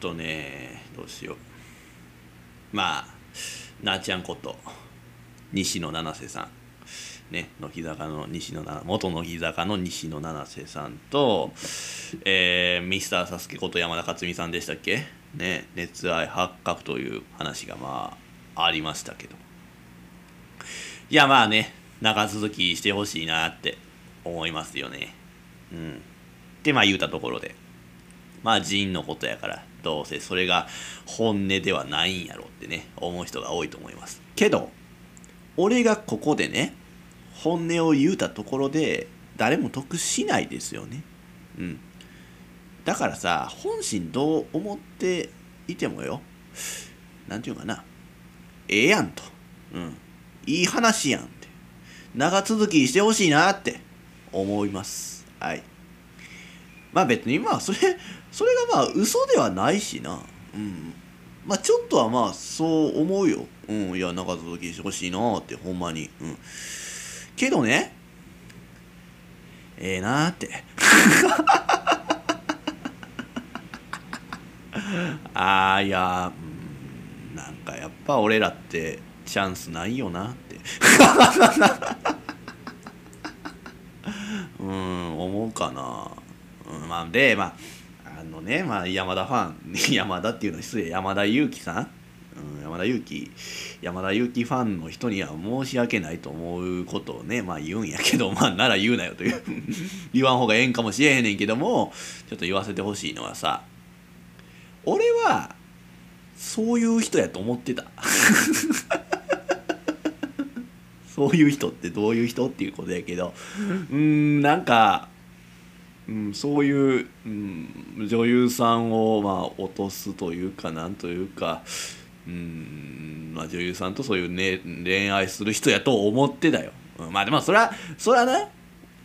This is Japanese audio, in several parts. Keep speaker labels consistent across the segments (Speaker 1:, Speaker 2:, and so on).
Speaker 1: とねどうしよう。まあなあちゃんこと西野七瀬さん。ね乃木坂の西野七元乃木坂の西野七瀬さんと、えー、ミスターサスケこと山田勝美さんでしたっけ？ね熱愛発覚という話がまあありましたけど。いやまあね長続きしてほしいなって思いますよね。うん。ってまあ言うたところで。まあ人のことやからどうせそれが本音ではないんやろってね思う人が多いと思います。けど俺がここでね本音を言うたところで誰も得しないですよね。うん。だからさ本心どう思っていてもよ何て言うかなええやんと。うん。いい話やんって。長続きしてほしいなって思います。はい。まあ別にまあそれそれがまあ嘘ではないしな。うん。まあちょっとはまあそう思うよ。うん。いや長続きしてほしいなってほんまに。うん。けどね。ええなーって。ああいやうん。なんかやっぱ俺らってチャンスないよなって。うん思うかな、うん、まあでまあね、まあ、山田ファン 山田っていうのは失礼山田裕貴さん、うん、山田裕貴山田裕貴ファンの人には申し訳ないと思うことをねまあ言うんやけどまあなら言うなよという 言わん方がええんかもしれへんねんけどもちょっと言わせてほしいのはさ俺はそういう人やと思ってた。そういう人ってどういう人っていうことやけどうんなんか、うん、そういう、うん、女優さんをまあ落とすというかなんというか、うんまあ、女優さんとそういう、ね、恋愛する人やと思ってたよ。うん、まあでもそれはそれはね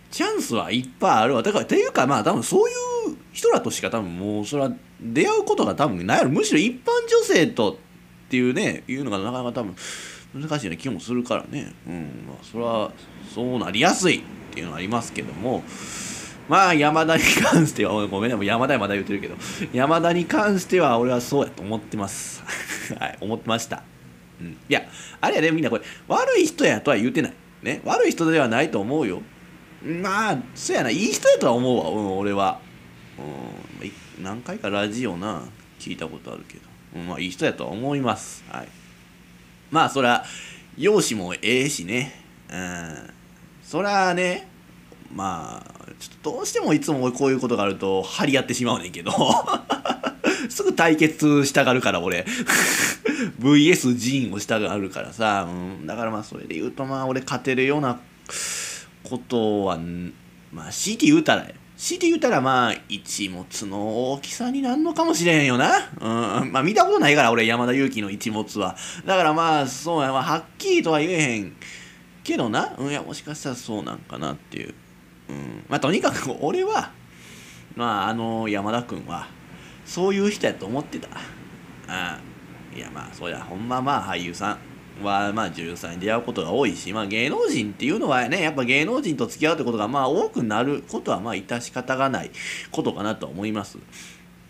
Speaker 1: チャンスはいっぱいあるわ。だからっていうかまあ多分そういう人らとしか多分もうそれは出会うことが多分ない。やろむしろ一般女性とっていうねいうのがなかなか多分難しいな気もするからね。うんまあそれはそうなりやすいっていうのはありますけども。まあ山田に関してはごめんねもう山田山田言ってるけど山田に関しては俺はそうやと思ってます。はい思ってました。うん。いやあれやねみんなこれ悪い人やとは言うてない。ね悪い人ではないと思うよ。まあそうやないい人やとは思うわ、うん、俺は。うん何回かラジオな聞いたことあるけど、うん、まあいい人やとは思います。はい。まあそら容姿もええしね。うん。そらねまあちょっとどうしてもいつもこういうことがあると張り合ってしまうねんけど すぐ対決したがるから俺 VS ジーンをしたがるからさ、うん、だからまあそれで言うとまあ俺勝てるようなことはまあ強いて言うたら強いて言うたらまあ一物の大きさになんのかもしれんよな。うん。まあ見たことないから俺山田裕貴の一物は。だからまあそうや、まあ、はっきりとは言えへんけどな。うん、いやもしかしたらそうなんかなっていう。うん。まあとにかく 俺は、まああの山田君はそういう人やと思ってた。あいやまあそりゃほんままあ俳優さん。はまあ女優さんに出会うことが多いし、まあ、芸能人っていうのはねやっぱ芸能人と付き合うってことがまあ多くなることはまあ致し方がないことかなと思います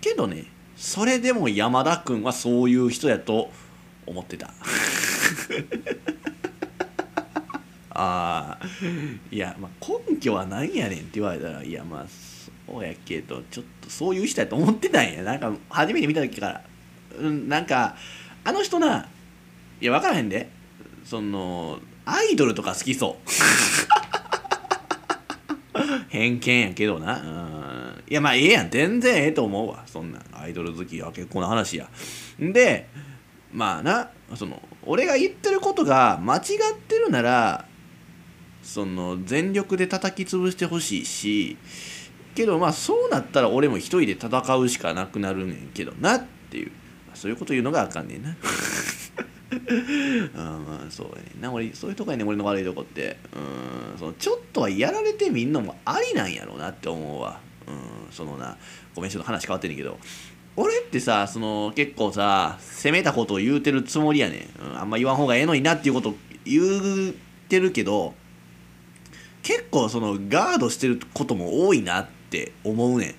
Speaker 1: けどねそれでも山田君はそういう人やと思ってた ああいやまあ根拠は何やねんって言われたらいやまあそうやけどちょっとそういう人やと思ってたんや。なんか初めて見た時から。うんなんかあの人ないや分からへんで。そのアイドルとか好きそう。偏見やけどな。うん。いやまあええやん。全然ええと思うわ。そんなアイドル好きは結構な話や。でまあなその俺が言ってることが間違ってるならその全力で叩き潰してほしいしけどまあそうなったら俺も一人で戦うしかなくなるねんけどなっていう。そういうこと言うのがあかんねんな。あまあそうやね。んな俺そういうとこやねん俺の悪いとこって。うんそのちょっとはやられてみんのもありなんやろうなって思うわ。うんそのなごめんちょっと話変わってんねんけど。俺ってさその結構さ責めたことを言うてるつもりやねん、うん、あんま言わん方がええのになっていうこと言うてるけど結構そのガードしてることも多いなって思うね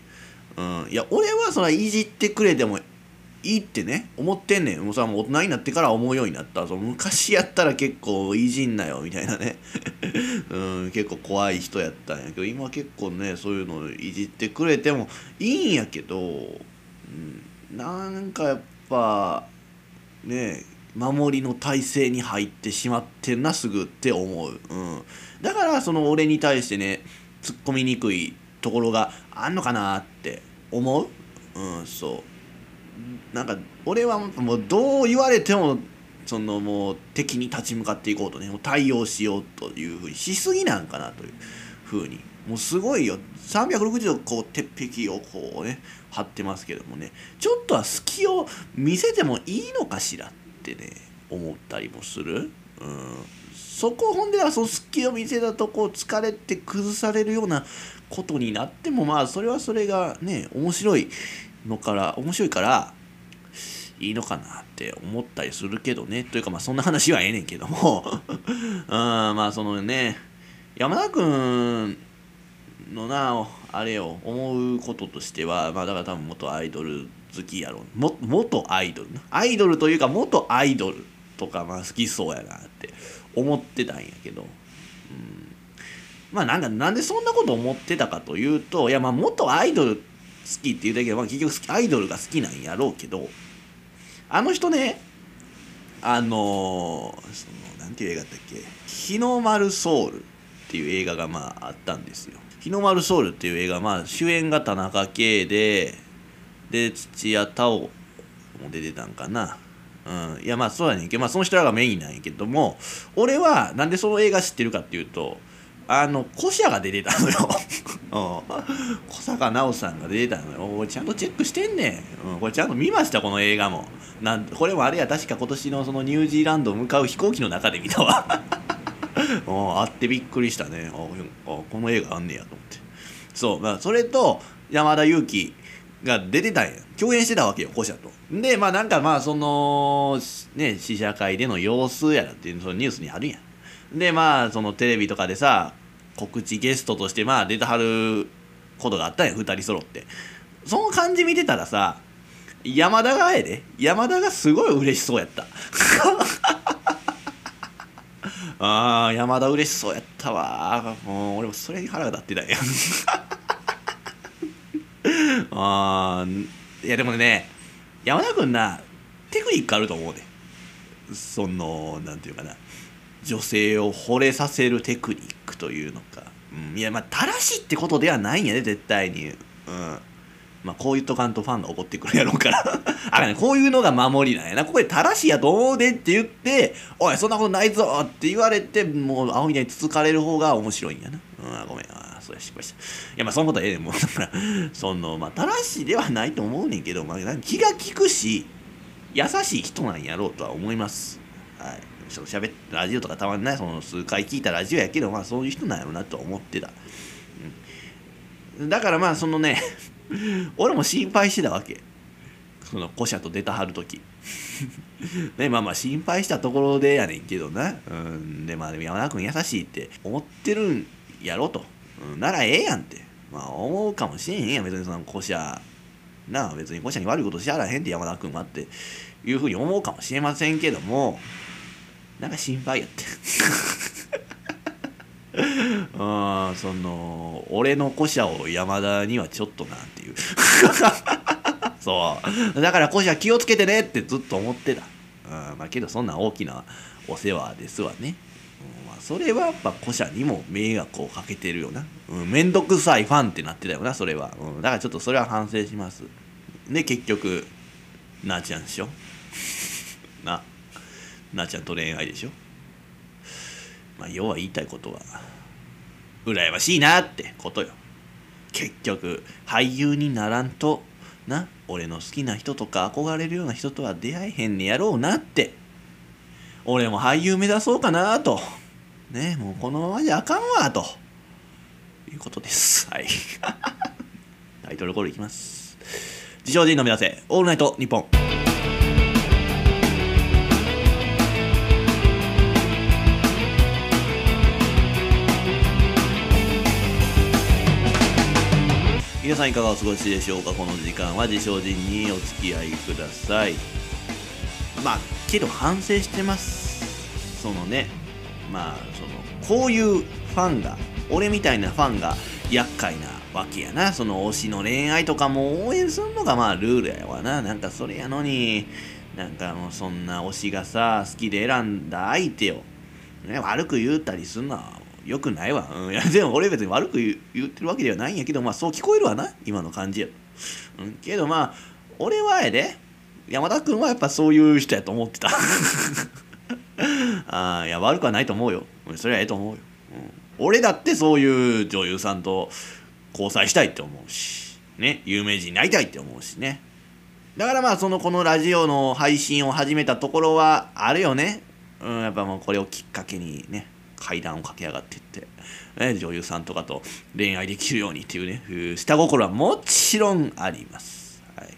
Speaker 1: ん、うん、いや俺はそのいじってくれてもいいってね思ってんねん。もうさもう大人になってから思うようになった。その昔やったら結構いじんなよみたいなね。うん。結構怖い人やったんやけど今結構ねそういうのいじってくれてもいいんやけど、うん、なんかやっぱね守りの体制に入ってしまってんなすぐって思う、うん、だからその俺に対してね突っ込みにくいところがあんのかなって思う？うんそう。なんか俺はもうどう言われてもそのもう敵に立ち向かっていこうとねもう対応しようというふうにしすぎなんかなというふうに。もうすごいよ。360度こう鉄壁をこうね張ってますけどもね。ちょっとは隙を見せてもいいのかしらってね思ったりもする。うん。そこほんではその隙を見せたとこ疲れて崩されるようなことになってもまあそれはそれがね面白いのから面白いからいいのかなって思ったりするけどねというかまあそんな話はええねんけども。うんまあそのね山田君のなあれを思うこととしてはまあだから多分元アイドル好きやろも元アイドルアイドルというか元アイドルとかまあ好きそうやなって。思ってたんやけど、うん、まあなんかなんでそんなこと思ってたかというといやまあ元アイドル好きっていうだけで、まあ、結局アイドルが好きなんやろうけどあの人ねあのー、そのなんていう映画だっけ「日の丸ソウル」っていう映画がまああったんですよ。日の丸ソウルっていう映画まあ主演が田中圭でで土屋太鳳も出てたんかな。うん、いやまあそうやねんけど、まあ、その人らがメインなんやけども俺はなんでその映画知ってるかっていうとあの古社が出てたのよ。小坂直さんが出てたのよ。俺ちゃんとチェックしてんねん、うん、これちゃんと見ましたこの映画も。なんこれもあれや確か今年のそのニュージーランドを向かう飛行機の中で見たわ。あってびっくりしたね。あこの映画あんねやと思って。そう、まあ、それと山田裕貴が出てたんや。共演してたわけよ古社と。でまあなんかまあそのね試写会での様子やらっていうそのニュースにあるやん。でまあそのテレビとかでさ告知ゲストとしてまあ出てはることがあったんや2人揃って。その感じ見てたらさ山田がえで。山田がすごい嬉しそうやった。あー山田嬉しそうやったわもう俺もそれに腹が立ってたんや。あいやでもね山田君なテクニックあると思うで。そのなんていうかな。女性を惚れさせるテクニックというのか、うん、いやまあ正しいってことではないんやで絶対に。うん。まあこう言っとかんとファンが怒ってくるやろうから。あかねこういうのが守りなんやな。ここで正しいやと思うでって言っておいそんなことないぞって言われてもう青みたいにつつかれる方が面白いんやな。うんごめん。そうや失敗したいやまあそのことはええねんもうだからそのまあ正しいではないと思うねんけど、まあ、気が利くし優しい人なんやろうとは思います。はい。ちょっと喋ってラジオとかたまにねその数回聞いたラジオやけどまあそういう人なんやろうなと思ってた、うん、だからまあそのね俺も心配してたわけ。その古社と出たはる時。ねまあまあ心配したところでやねんけどな。うん。でまあでも山田君優しいって思ってるんやろと。ならええやんって、まあ、思うかもしれへんやん。別にその古社なあ別に古社に悪いことしやらへんって山田君はっていうふうに思うかもしれませんけどもなんか心配やって。あその俺の古社を山田にはちょっとなっていう。そう。だから古社気をつけてねってずっと思ってた、うん、まあけどそんな大きなお世話ですわね。それはやっぱ古社にも迷惑をかけてるよな、うん、めんどくさいファンってなってたよなそれは、うん、だからちょっとそれは反省します。で結局なあちゃんでしょ。ななあちゃんと恋愛でしょ。まあ要は言いたいことは羨ましいなってことよ。結局俳優にならんとな俺の好きな人とか憧れるような人とは出会えへんねやろうなって。俺も俳優目指そうかなと。ねもうこのままじゃあかんわと。いうことです。はい。タイトルコールいきます。自称人の目指せオールナイトニッポン。皆さんいかがお過ごしでしょうか？この時間は自称人にお付き合いください。まあけど反省してます。そのねまあこういうファンが俺みたいなファンが厄介なわけやな。その推しの恋愛とかも応援するのがまあルールやわな。なんかそれやのになんかもうそんな推しがさ好きで選んだ相手を、ね、悪く言うたりすんのはよくないわ、うん、いやでも俺別に悪く言ってるわけではないんやけどまあそう聞こえるわな。今の感じやうん、けどまあ俺はやで。山田君はやっぱそういう人やと思ってた。あいや悪くはないと思うよ。それはええと思うよ、うん、俺だってそういう女優さんと交際したいって思うし。ね有名人になりたいって思うしね。だからまあそのこのラジオの配信を始めたところはあるよね。うんやっぱもうこれをきっかけにね階段を駆け上がっていって、ね、女優さんとかと恋愛できるようにっていうね下心はもちろんあります、はい、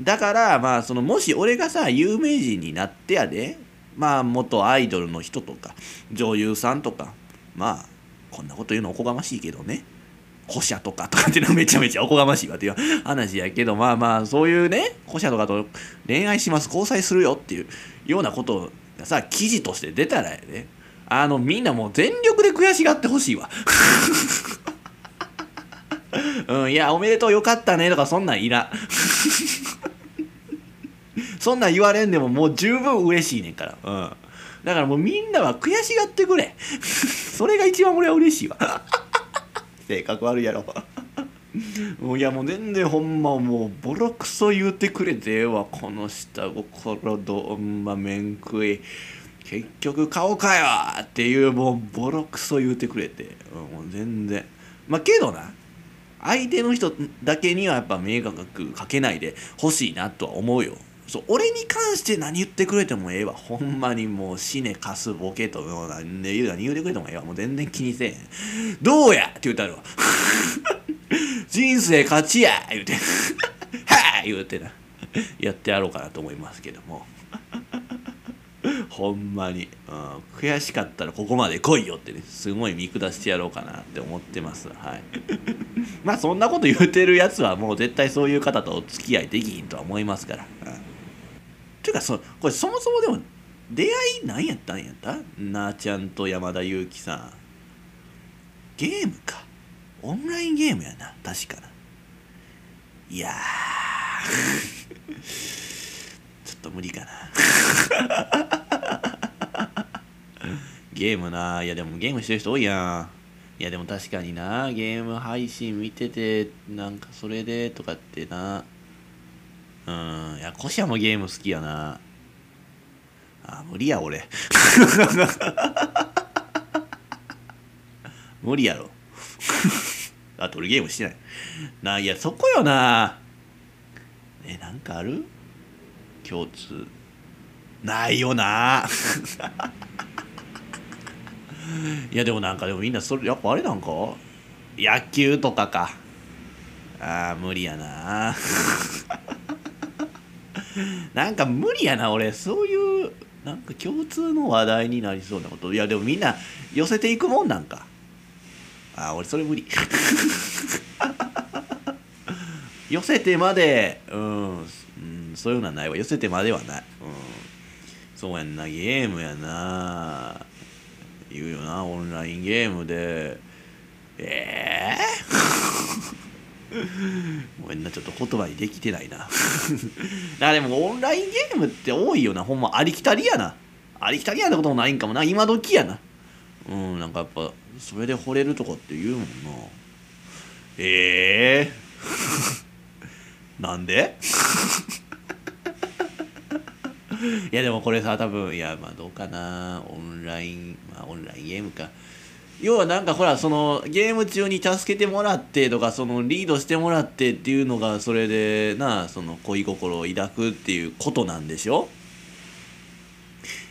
Speaker 1: だからまあそのもし俺がさ有名人になってやでまあ元アイドルの人とか女優さんとかまあこんなこと言うのおこがましいけどね。保者とかとかっていうのはめちゃめちゃおこがましいわっていう話やけどまあまあそういうね保者とかと恋愛します交際するよっていうようなことがさ記事として出たらやね。あのみんなもう全力で悔しがってほしいわ。うんいやおめでとうよかったねとかそんなんいらん。そんなん言われんでももう十分嬉しいねんから。うん。だからもうみんなは悔しがってくれ。それが一番俺は嬉しいわ。性格悪いやろ。もういやもう全然ほんまもうボロクソ言うてくれてええわ。この下心どんま面食い。結局顔かよっていうもうボロクソ言うてくれて。もう全然。まあけどな相手の人だけにはやっぱ迷惑かけないでほしいなとは思うよ。そう俺に関して何言ってくれてもええわ。ほんまにもう死ねかすボケと何で言う何言うてくれてもええわ。もう全然気にせえへん。どうやって言うたるわ 人生勝ちや言うて。はあ言うてな。やってやろうかなと思いますけども。ほんまに、うん、悔しかったらここまで来いよってね。すごい見下してやろうかなって思ってます。はい。まあそんなこと言うてるやつはもう絶対そういう方とお付き合いできひんとは思いますから、うん。ていうかそこれそもそもでも出会い何やったんやった？なあちゃんと山田裕貴さん。ゲームか。オンラインゲームやな。確かな。いや ちょっと無理かな。ゲームな。いやでもゲームしてる人多いやん。いやでも確かにな。ゲーム配信見ててなんかそれでとかってな。うん。いやコシアもゲーム好きやな。あ無理や俺。無理やろ。あと俺ゲームしてない。ないやそこよな。えなんかある？共通。ないよな。いやでもなんかでもみんなそれやっぱあれなんか？野球とかか。あー無理やな。なんか無理やな俺。そういうなんか共通の話題になりそうなこと。いやでもみんな寄せていくもんなんか。あ俺それ無理。寄せてまで、うん、うん、そういうのはないわ。寄せてまではない、うん、そうやんな。ゲームやな。言うよなオンラインゲームで。ええー？ごめんなちょっと言葉にできてないな。だでもオンラインゲームって多いよな。ほんまありきたりやな。ありきたりやなこともないんかもな。今時やな。うんなんかやっぱそれで惚れるとかって言うもんな。ええー、なんで？いやでもこれさ多分いやまあどうかな。オンラインまあオンラインゲームか。要はなんかほらそのゲーム中に助けてもらってとかそのリードしてもらってっていうのがそれでなその恋心を抱くっていうことなんでしょ？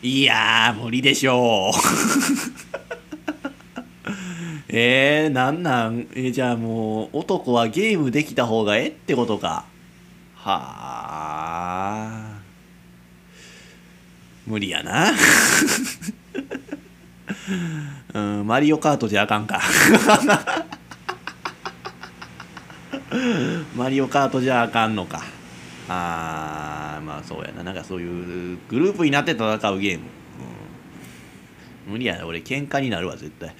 Speaker 1: いや無理でしょ。う えー、なんなん？えじゃあもう男はゲームできた方がええってことか。はあ無理やな。うん、マリオカートじゃあかんか。マリオカートじゃあかんのか。あーまあそうやな。なんかそういうグループになって戦うゲーム、うん、無理やな。俺喧嘩になるわ絶対。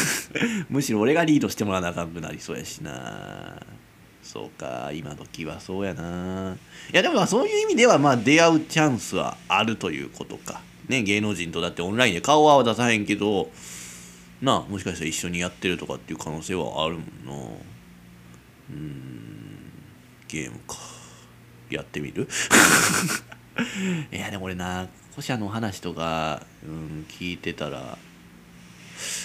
Speaker 1: むしろ俺がリードしてもらわなあかんくなりそうやしな。そうか今時はそうやな。いやでもまあそういう意味ではまあ出会うチャンスはあるということか。ね芸能人とだってオンラインで顔は出さへんけどなあもしかしたら一緒にやってるとかっていう可能性はあるもんな。うん。ゲームか。やってみる？いやでも俺な古社の話とか、うん、聞いてたら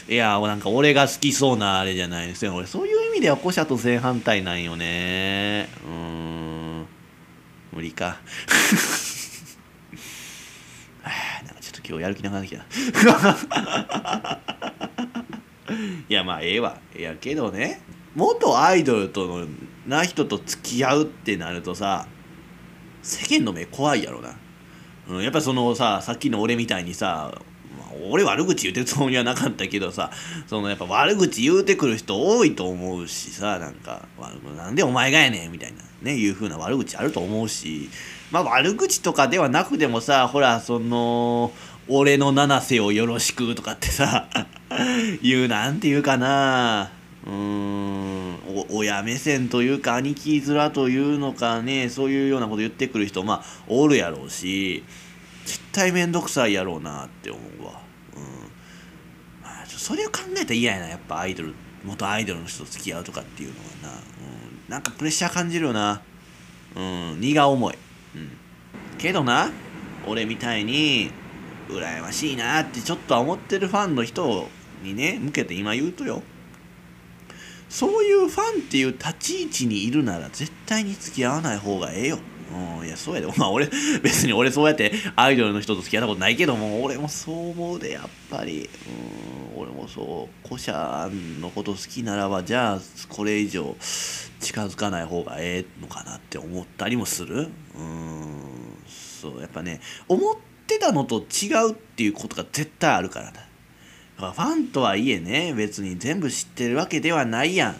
Speaker 1: いやなんか俺が好きそうなあれじゃないですよ。俺そういう意味では古社と正反対なんよね。うん。無理か。なんかちょっと今日やる気なくなってきた。いやまあええわ。いやけどね元アイドルとのな人と付き合うってなるとさ世間の目怖いやろな、うん、やっぱそのささっきの俺みたいにさま俺悪口言うてるつもりはなかったけどさそのやっぱ悪口言うてくる人多いと思うしさなんかなんでお前がやねんみたいなねいう風な悪口あると思うしまあ悪口とかではなくてもさほらその俺の七瀬をよろしくとかってさ言うなんて言うかな。うーん。親目線というか兄貴面というのかね。そういうようなこと言ってくる人まあおるやろうし絶対面倒くさいやろうなって思うわ。うん。まあそれを考えたら嫌やな。やっぱアイドル元アイドルの人と付き合うとかっていうのはな、うん、なんかプレッシャー感じるよな。うん。荷が重い。うん。けどな俺みたいに羨ましいなってちょっとは思ってるファンの人をにね向けて今言うとよそういうファンっていう立ち位置にいるなら絶対に付き合わない方がええよ。うん、いや、そうやで。まあ俺、別に俺そうやってアイドルの人と付き合ったことないけども、俺もそう思うで、やっぱり。うん、俺もそう、古社のこと好きならば、じゃあ、これ以上近づかない方がええのかなって思ったりもする。うん、そう、やっぱね、思ってたのと違うっていうことが絶対あるからだな。ファンとはいえね別に全部知ってるわけではないや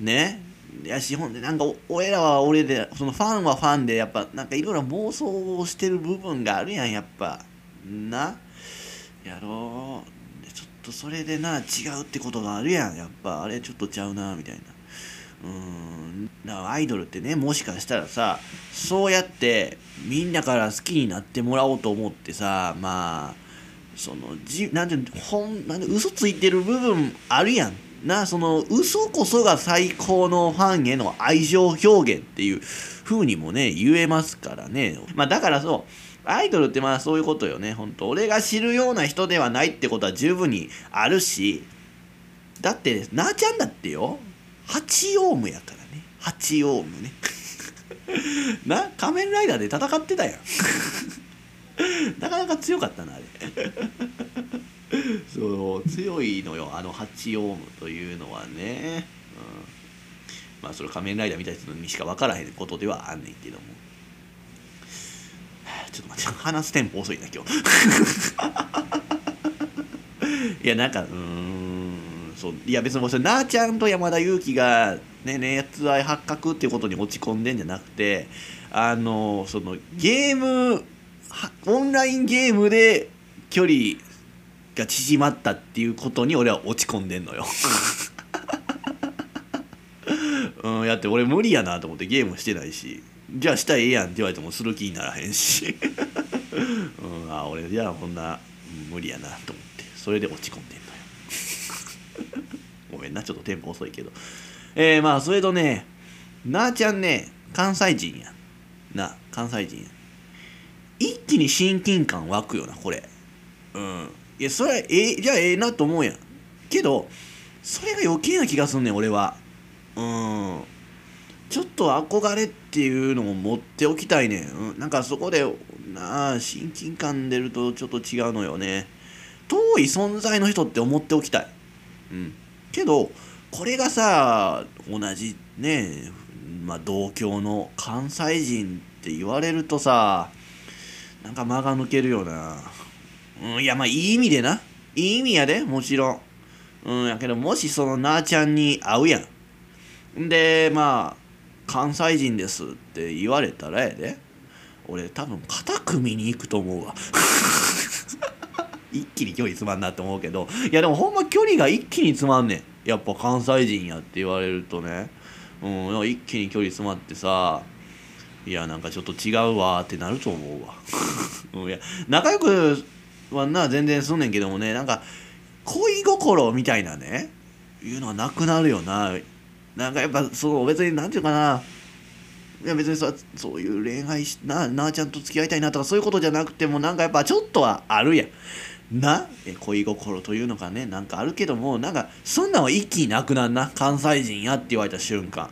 Speaker 1: ん。ね？いやしほんでなんか俺らは俺でそのファンはファンでやっぱなんかいろいろ妄想をしてる部分があるやんやっぱ。な？やろう。ちょっとそれでな違うってことがあるやんやっぱ。あれちょっとちゃうなみたいな。うん。だからアイドルってねもしかしたらさそうやってみんなから好きになってもらおうと思ってさまあそのじなんてほんなんで嘘ついてる部分あるやん。なその嘘こそが最高のファンへの愛情表現っていう風にもね言えますからね。まあだからそうアイドルってまあそういうことよね。本当俺が知るような人ではないってことは十分にあるし。だってなあちゃんだってよ8オームやからね。8オームね。な仮面ライダーで戦ってたやん。なかなか強かったなあれ。そう強いのよ。あの8オームというのはね、うん、まあそれ仮面ライダーみたいな人にしか分からへんことではあんねんけども。ちょっと待って話すテンポ遅いな今日。いやなんかうん。そう。いや別にもそれなあちゃんと山田裕貴がね熱愛発覚っていうことに落ち込んでんじゃなくてあのそのゲームオンラインゲームで距離が縮まったっていうことに俺は落ち込んでんのよ。うん、やって俺無理やなと思ってゲームしてないし。じゃあしたらええやんって言われてもする気にならへんし、うん、あ俺じゃあこんな無理やなと思って。それで落ち込んでんのよ。ごめんなちょっとテンポ遅いけど。えー、まあそれとねなあちゃんね関西人や。な関西人や一気に親近感湧くよなこれ。うん。いやそれはええじゃあええなと思うやん。けどそれが余計な気がすんねん俺は。うん。ちょっと憧れっていうのを持っておきたいねん、うん、なんかそこでなあ親近感出るとちょっと違うのよね。遠い存在の人って思っておきたい。うん。けどこれがさ同じねまあ同郷の関西人って言われるとさなんか間が抜けるよな。うん、いや、まあ、いい意味でな。いい意味やで、もちろん。うん、やけど、もしそのなあちゃんに会うやん。でまあ関西人ですって言われたらやで俺多分肩組みに行くと思うわ 一気に距離つまんなって思うけどいやでもほんま距離が一気につまんねんやっぱ関西人やって言われるとねうん一気に距離詰まってさいやなんかちょっと違うわってなると思うわ。いや仲良くはな全然すんねんけどもねなんか恋心みたいなねいうのはなくなるよな。なんかやっぱそう別になんていうかな。いや別にさそういう恋愛しななあちゃんと付き合いたいなとかそういうことじゃなくてもなんかやっぱちょっとはあるやん。な？恋心というのかねなんかあるけどもなんかそんなんは一気になくなんな？関西人やって言われた瞬間。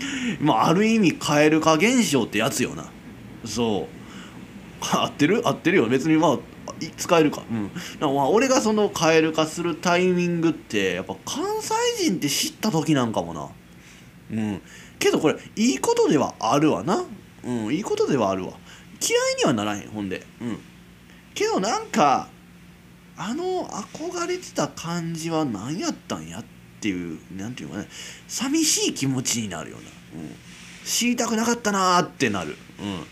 Speaker 1: まあある意味蛙化現象ってやつよな。そう。合ってる？合ってるよ。別にまあ使えるか。うん。かまあ俺がその蛙化するタイミングってやっぱ関西人って知った時なんかもな。うん。けどこれいいことではあるわな。うん。いいことではあるわ。嫌いにはならへんほんで。うん。けどなんかあの憧れてた感じは何やったんやっていう何ていうかね寂しい気持ちになるような、うん、知りたくなかったなーってなる。うん。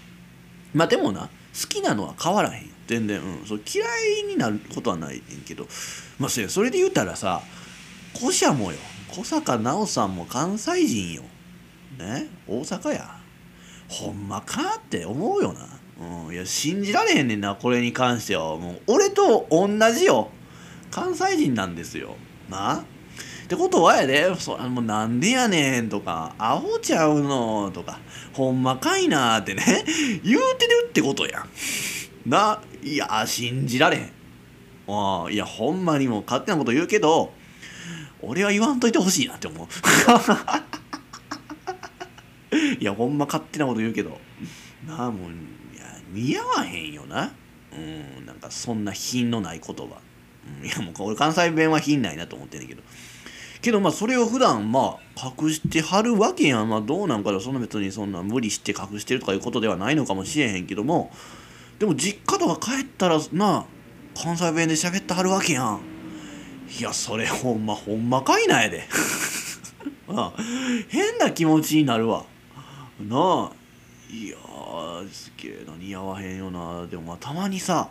Speaker 1: まあでもな好きなのは変わらへん全然、うん、そう嫌いになることはないんけど。まあそれで言うたらさ古社もよ。小坂直さんも関西人よ。ね？大阪や。ほんまかって思うよな。うん、いや信じられへんねんなこれに関しては。もう俺と同じよ。関西人なんですよ。なってことはやで。そもうなんでやねんとか。アホちゃうのとか。ほんまかいなってね。言うてるってことや。んないや信じられへん。あいやほんまにも勝手なこと言うけど俺は言わんといてほしいなって思う。いやほんま勝手なこと言うけど。なあもういや似合わへんよな。うんなんかそんな品のない言葉、うん、いやもう俺関西弁は品ないなと思ってんねんけど。けどまあそれを普段まあ隠してはるわけやん。まあどうなんかそんな別にそんな無理して隠してるとかいうことではないのかもしれへんけども。でも実家とか帰ったらな関西弁で喋ってはるわけやん。いやそれほんまほんまかいなやで。あ変な気持ちになるわ。なあいやすげえな似合わへんよな。でもまあたまにさ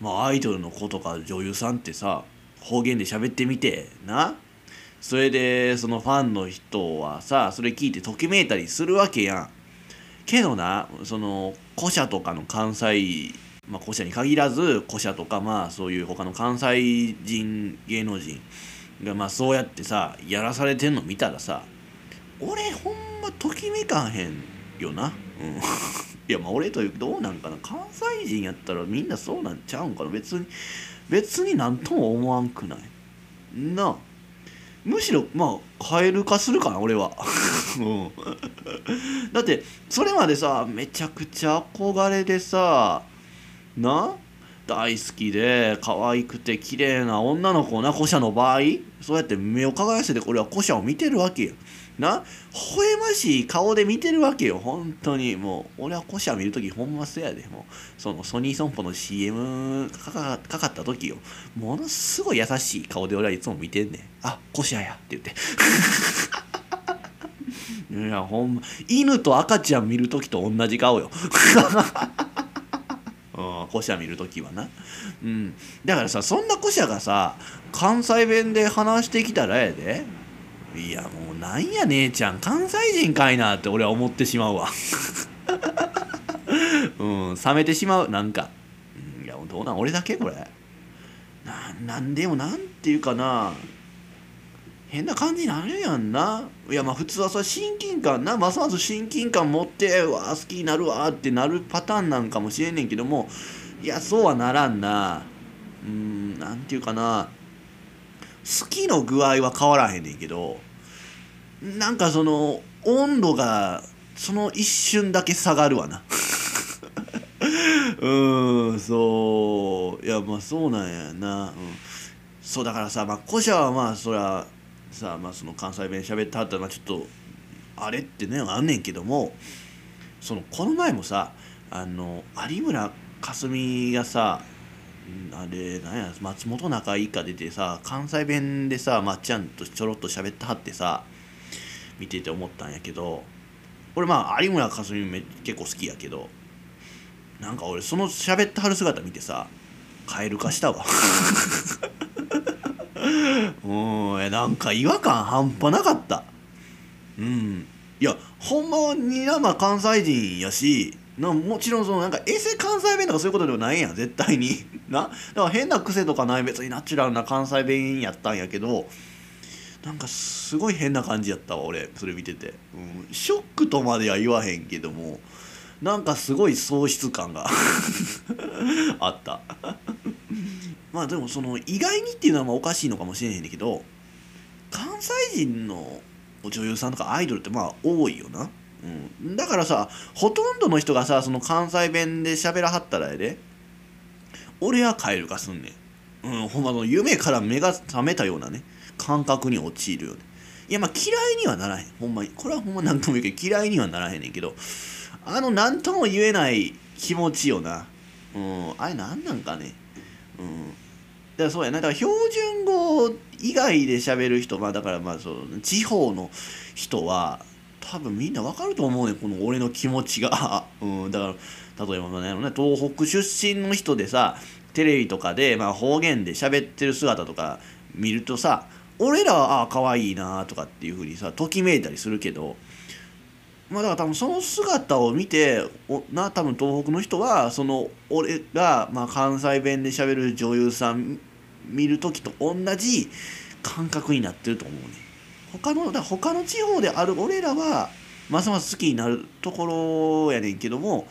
Speaker 1: まあアイドルの子とか女優さんってさ方言で喋ってみてな。それでそのファンの人はさそれ聞いてときめいたりするわけやん。けどなその古社とかの関西まあ古社に限らず古社とかまあそういう他の関西人芸能人がまあそうやってさやらされてんの見たらさ俺ほんまときめかへんよな。うん。いやまあ俺というどうなんかな。関西人やったらみんなそうなんちゃうんかな。別に別になんとも思わんくない？なあ。むしろまあカエル化するかな俺は、うん、だってそれまでさめちゃくちゃ憧れでさな？大好きで可愛くて綺麗な女の子な古社の場合？そうやって目を輝かせて俺は古社を見てるわけよな微笑ましい顔で見てるわけよ本当に。もう俺は古社見る時ほんませやで。もうそのソニー損保の CM かかかかった時よ。ものすごい優しい顔で俺はいつも見てんねん。あ古社やって言って。いやほんま犬と赤ちゃん見る時と同じ顔よ。古社見る時はな。うん。だからさそんな古社がさ関西弁で話してきたらやで。いやもうなんや姉ちゃん。関西人かいなって俺は思ってしまうわ。うん冷めてしまう。なんか、うん、いやどうなん俺だけこれ。ななんでもなんていうかな。変な感じになるやんな。いやまあ普通はさ親近感な。ますます親近感持ってわあ好きになるわってなるパターンなんかもしれんねんけども。いやそうはならんな。うんなんていうかな。好きの具合は変わらへんねんけど。なんかその温度がその一瞬だけ下がるわな。うんそう。いやまあそうなんやな、うん、そうだからさまあ古社はまあそりゃさまあその関西弁喋ってはったらちょっとあれってねあんねんけどもそのこの前もさあの有村架純がさあれなんや松本中井か出てさ関西弁でさまっちゃんとちょろっと喋ってはってさ見てて思ったんやけど俺まあ有村架純め結構好きやけどなんか俺その喋ってはる姿見てさカエル化したわ。うんなんか違和感半端なかった。うん。いやほんまになまあ関西人やしなもちろんそのなんかエセ関西弁とかそういうことではないやん絶対に。なだから変な癖とかない別にナチュラルな関西弁やったんやけどなんかすごい変な感じやったわ俺それ見てて、うん、ショックとまでは言わへんけどもなんかすごい喪失感が あった。まあでもその意外にっていうのはまあおかしいのかもしれへんねんけど関西人の女優さんとかアイドルってまあ多いよな、うん、だからさほとんどの人がさその関西弁で喋らはったらやで俺はカエル化すんねん、うん、ほんまの夢から目が覚めたようなね。感覚に陥るよね。いやまあ嫌いにはならへん。ほんまに。これはほんま何とも言うけど嫌いにはならへんねんけどあの何とも言えない気持ちよな。うんあれ何なんかね。うん。だからそうやな。だから標準語以外で喋る人まあだからまあそう地方の人は多分みんなわかると思うねこの俺の気持ちが、うん、だから例えばね東北出身の人でさテレビとかで、まあ、方言で喋ってる姿とか見るとさ俺らはああ可愛いなとかっていうふうにさときめいたりするけどまあだから多分その姿を見ておな多分東北の人はその俺が、まあ、関西弁で喋る女優さん見る時と同じ感覚になってると思うね他のだ他の地方である俺らはますます好きになるところやねんけども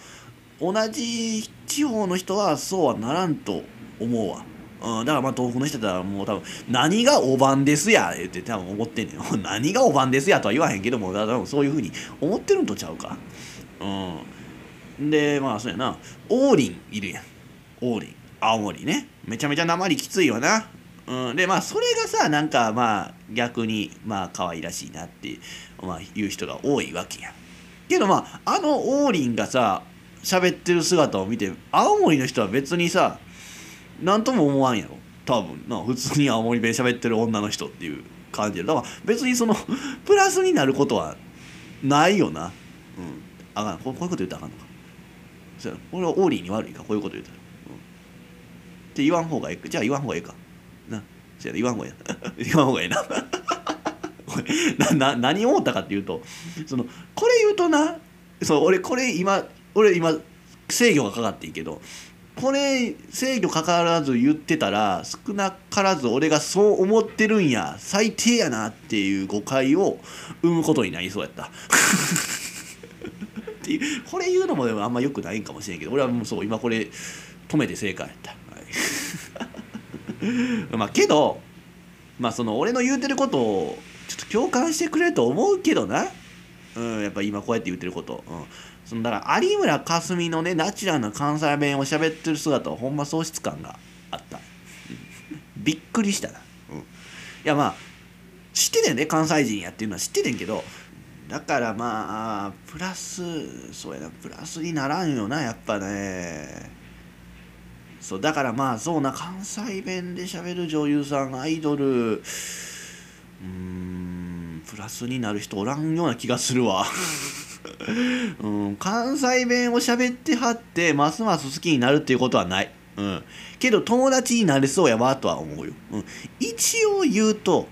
Speaker 1: 同じ地方の人はそうはならんと思うわ。うん、だからまあ東北の人だったらもう多分何がおばんですやって多分思ってんねん。何がおばんですやとは言わへんけどもだからそういうふうに思ってるんとちゃうか。うん。でまあそうやな。王林いるやん。王林。青森ね。めちゃめちゃ鉛きついわな。うん、でまあそれがさなんかまあ逆にまあ可愛らしいなって、まあ、言う人が多いわけやけどまああの王林がさ喋ってる姿を見て青森の人は別にさ何とも思わんやろ。多分。な普通に青森弁喋ってる女の人っていう感じでだから別にその プラスになることはないよな。うん。あかん。こういうこと言ったらあかんのか。そうやな。俺は王林に悪いか。こういうこと言ったら、うん、って言わん方がええか。じゃあ言わん方がええか。な。そや言わん方がええ言わん方がええな。な な何思ったかっていうとそのこれ言うとな。そう俺これ今俺今制御がかかっていいけどこれ制御かからず言ってたら少なからず俺がそう思ってるんや最低やなっていう誤解を生むことになりそうやった。っていうこれ言うのもでもあんまよくないんかもしれんけど俺はもうそう今これ止めて正解やった。まあけどまあその俺の言うてることをちょっと共感してくれると思うけどな。うん、やっぱ今こうやって言ってること。うんそのだから有村架純のねナチュラルな関西弁を喋ってる姿はほんま喪失感があった、びっくりしたな、うん、いやまあ知っててんね関西人やっていうのは知っててんけどだからまあプラスそうやなプラスにならんよなやっぱね。そうだからまあそうな関西弁で喋る女優さんアイドルうーんプラスになる人おらんような気がするわ。うん、関西弁を喋ってはってますます好きになるっていうことはない、うん、けど友達になれそうやわとは思うよ、うん、一応言うと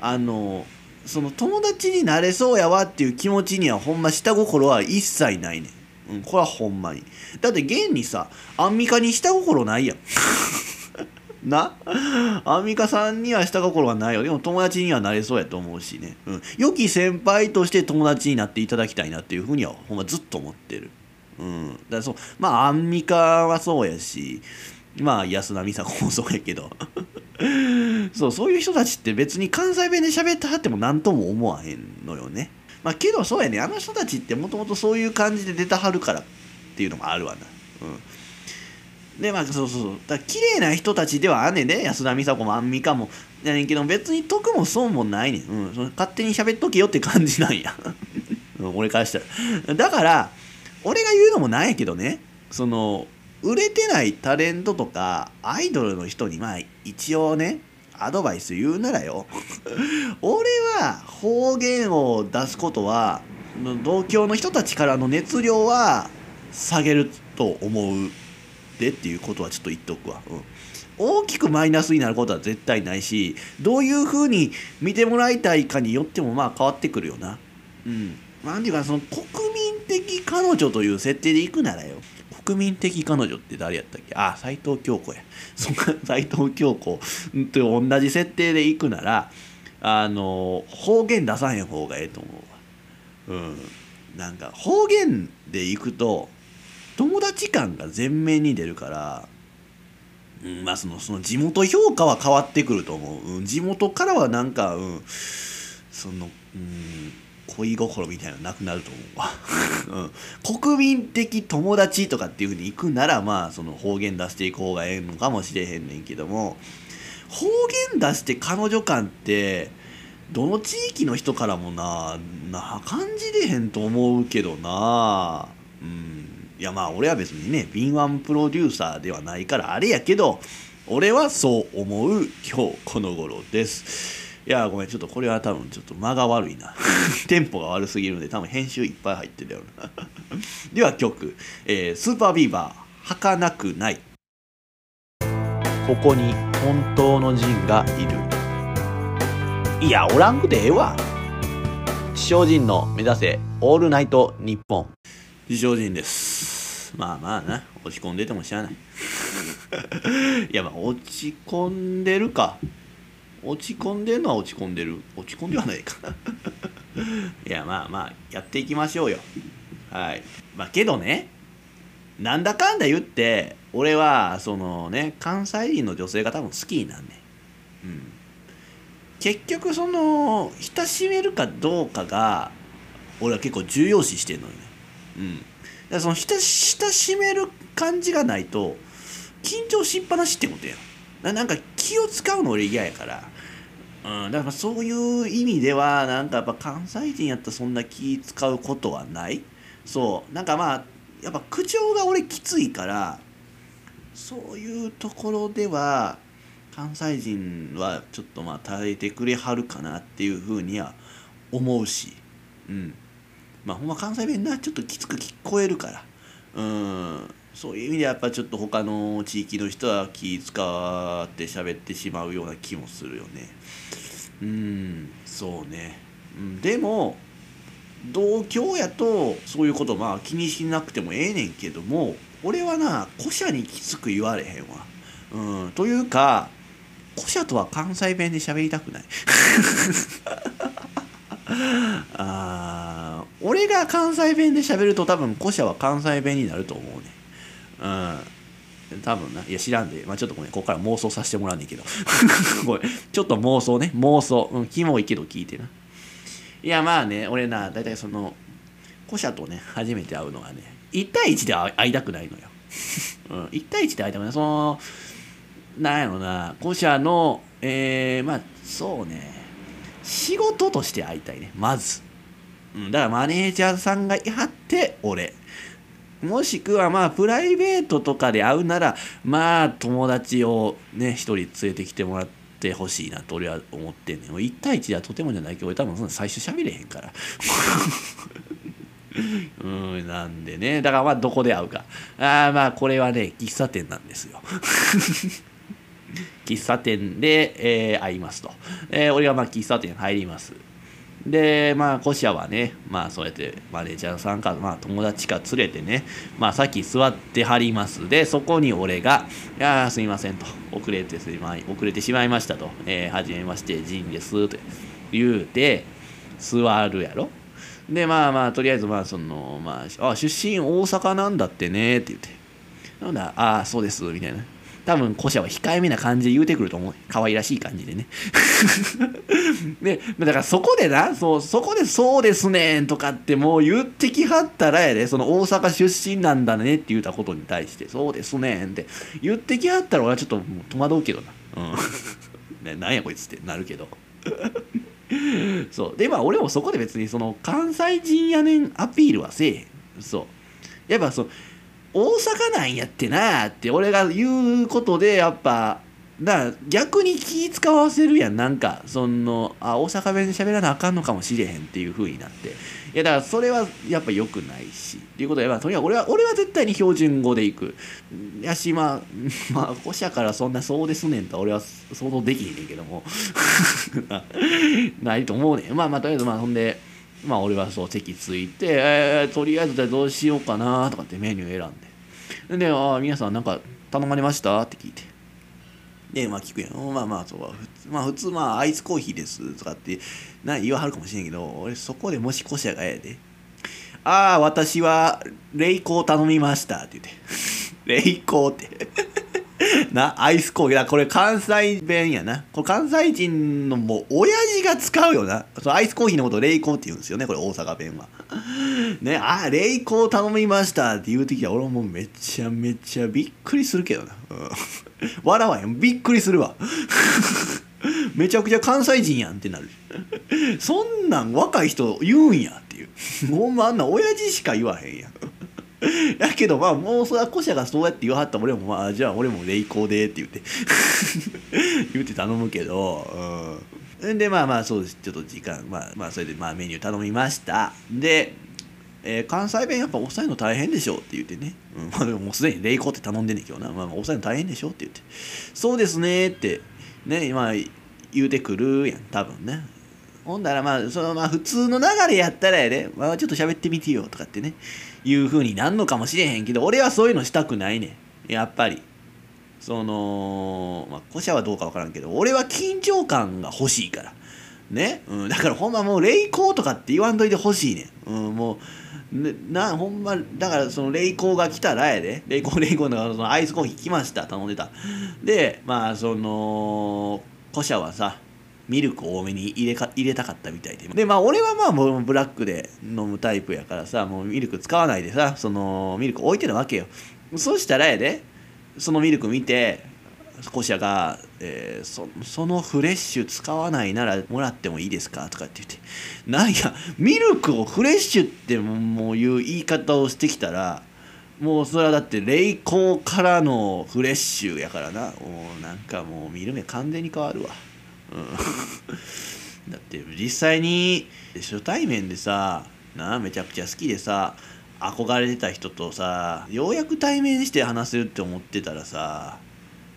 Speaker 1: あのその友達になれそうやわっていう気持ちにはほんま下心は一切ないねん、うん、これはほんまに。だって現にさアンミカに下心ないやん。な。アンミカさんには下心はないよ。でも友達にはなれそうやと思うしね、うん、良き先輩として友達になっていただきたいなっていうふうにはほんまずっと思ってる、うん、だからそう。まあアンミカはそうやしまあ安田美沙子もそうやけど。そうそういう人たちって別に関西弁で喋ってはっても何とも思わへんのよね。まあけどそうやね。あの人たちってもともとそういう感じで出たはるからっていうのもあるわな。うん。でまあそうそうそう。だ綺麗な人たちではあんねんね安田美沙子もアンミカも。やねんけど別に得も損もないねん、うん、その勝手に喋っとけよって感じなんや。俺からしたら。だから俺が言うのもなんやけどね。その売れてないタレントとかアイドルの人にまあ一応ねアドバイス言うならよ。俺は方言を出すことは同郷の人たちからの熱量は下げると思う。でっていうことはちょっと言っとくわ、うん、大きくマイナスになることは絶対ないしどういうふうに見てもらいたいかによってもまあ変わってくるよな。うん。なんていうかその国民的彼女という設定でいくならよ。国民的彼女って誰やったっけ？あ斎藤京子や。そんな 斎藤京子と同じ設定でいくならあの方言出さへん方がええと思うわ。うん。なんか方言でいくと友達感が前面に出るから、うん、まあそのその地元評価は変わってくると思う、うん、地元からはなんか、うん、その、うん、恋心みたいなのなくなると思うわ、うん、国民的友達とかっていうふうに行くならまあその方言出していく方がええのかもしれへんねんけども方言出して彼女感ってどの地域の人からもなな感じれへんと思うけどな。うん。いやまあ俺は別にね敏腕プロデューサーではないからあれやけど俺はそう思う今日この頃です。いやごめんちょっとこれは多分ちょっと間が悪いな。テンポが悪すぎるんで多分編集いっぱい入ってるよな。では曲、えー、スーパービーバー儚なくない。ここに本当のジンがいる。いやおらんくてええわ。地上人の目指せオールナイトニッポン。ポン地上人です。まあまあな。落ち込んでてもしゃあない。い やまあ落ち込んでるか。落ち込んでるのは落ち込んでる。落ち込んではないか。いやまあまあやっていきましょうよ。はい。まあけどねなんだかんだ言って俺はそのね関西人の女性が多分好きなんねうん。結局その親しめるかどうかが俺は結構重要視してんのよ。うん。だからその親しめる感じがないと緊張しっぱなしってことや。なんか気を使うの俺嫌やから。うん、だからそういう意味ではなんかやっぱ関西人やったらそんな気使うことはない。そう。なんかまあやっぱ口調が俺きついからそういうところでは関西人はちょっとまあ耐えてくれはるかなっていうふうには思うし。うん。まあほんま関西弁なちょっときつく聞こえるから。うん。そういう意味でやっぱちょっと他の地域の人は気使って喋ってしまうような気もするよね。うん。そうね、うん、でも同郷やとそういうことまあ気にしなくてもええねんけども俺はな古社にきつく言われへんわ。うん。というか古社とは関西弁で喋りたくない。あ俺が関西弁で喋ると多分古社は関西弁になると思うね。うん。多分な。いや知らんで、まあ、ちょっとごめん。ここから妄想させてもらうねんけど。ごめん。ちょっと妄想ね。妄想。うんキモいけど聞いてな。いやまあね俺な大体その古社とね初めて会うのはね1対1で会いたくないのよ、うん、1対1で会いたくない。そのなんやろな古社のえー、まあそうね。仕事として会いたいね。まず、うん、だからマネージャーさんがいはって俺。もしくはまあプライベートとかで会うならまあ友達をね一人連れてきてもらってほしいなと俺は思ってんねん。1対1ではとてもじゃないけど俺多分そんな最初喋れへんから。うんなんでね。だからまあどこで会うか。ああまあこれはね喫茶店なんですよ。喫茶店で、えー、会いますと、えー、俺はまあ喫茶店入ります。でまあコシアはねまあそうやってマネージャーさんか、まあ、友達か連れてねまあさっき座ってはります。でそこに俺が「いやすいません」と「遅れてすいま遅れてしまいました」と「えー、はじめましてジンです」と。言うて座るやろ。でまあまあとりあえずまあそのまあ「あ出身大阪なんだってね」って言って「なんだああそうです」みたいな。多分古社は控えめな感じで言うてくると思う。可愛らしい感じでね。でだからそこでなそうそこで「そうですね」とかってもう言ってきはったらやでその大阪出身なんだねって言ったことに対して「そうですね」って言ってきはったら俺はちょっと戸惑うけどな。うん。ね、なんやこいつってなるけど。そう。でまあ俺もそこで別にその関西人やねんアピールはせえへん。そう。やっぱそう大阪なんやってなって俺が言うことでやっぱだ逆に気使わせるやんなんか。そのあ大阪弁で喋らなあかんのかもしれへんっていう風になって。いやだからそれはやっぱ良くないし。っていうことで、まあ、とにかく俺は俺は絶対に標準語でいく。やしまあ まあ古社からそんなそうですねんと俺は想像できへんねんけども。ないと思うねん。まあまあとりあえずまあほんでまあ俺はそう席ついて、えー、とりあえずじゃどうしようかなとかってメニュー選んで。で「ああ皆さんなんか頼まれました?」って聞いて。でまあ聞くやん。まあまあそうまあ普通まあアイスコーヒーですとかってな言わはるかもしれんけど俺そこでもしコシャがええで「ああ私はレイコー頼みました」って言って「レイコー」って。な、アイスコーヒー。だこれ関西弁やな。これ関西人のもう、親父が使うよな。そのアイスコーヒーのことをレイコーって言うんですよね。これ大阪弁は。ね、あ、レイコー頼みましたって言うてきた、俺もめちゃめちゃびっくりするけどな。うん、笑わへん。びっくりするわ。めちゃくちゃ関西人やんってなる。そんなん若い人言うんやっていう。ほんまあんな親父しか言わへんやん。やけどまあもうそれは古社がそうやって言わはった俺もまあじゃあ俺もレイコーでって言って。言って頼むけどうん。でまあまあそうです。ちょっと時間まあまあそれでまあメニュー頼みました。で、えー、関西弁やっぱ抑えるの大変でしょって言ってね、うん、まあでももうすでにレイコーって頼んでんねんけどな、まあ、まあ抑えるの大変でしょって言って。そうですねってね今言うてくるやん多分ね。ほんだらまあそのまあ普通の流れやったらやで、まあ、ちょっと喋ってみてよとかってね。いう風になんのかもしれへんけど俺はそういうのしたくないねん。やっぱり。そのまあ古社はどうか分からんけど俺は緊張感が欲しいから。ね、うん、だからほんまもう霊光とかって言わんといてほしいねん、うん、もうなほんまだからその霊光が来たらやで。霊光霊光だからそのアイスコーヒー来ました。頼んでた。でまあその古社はさミルク多めに入れか入れたかったみたいででまあ俺はまあもうブラックで飲むタイプやからさもうミルク使わないでさそのミルク置いてるわけよそしたらやでそのミルク見てコシャが、えー、そそのフレッシュ使わないならもらってもいいですか?」とかって言って「なんやミルクをフレッシュってもういう言い方をしてきたらもうそれはだって冷凍からのフレッシュやからなもうなんかもう見る目完全に変わるわ。うん、だって実際に初対面でさなめちゃくちゃ好きでさ憧れてた人とさようやく対面して話せるって思ってたらさ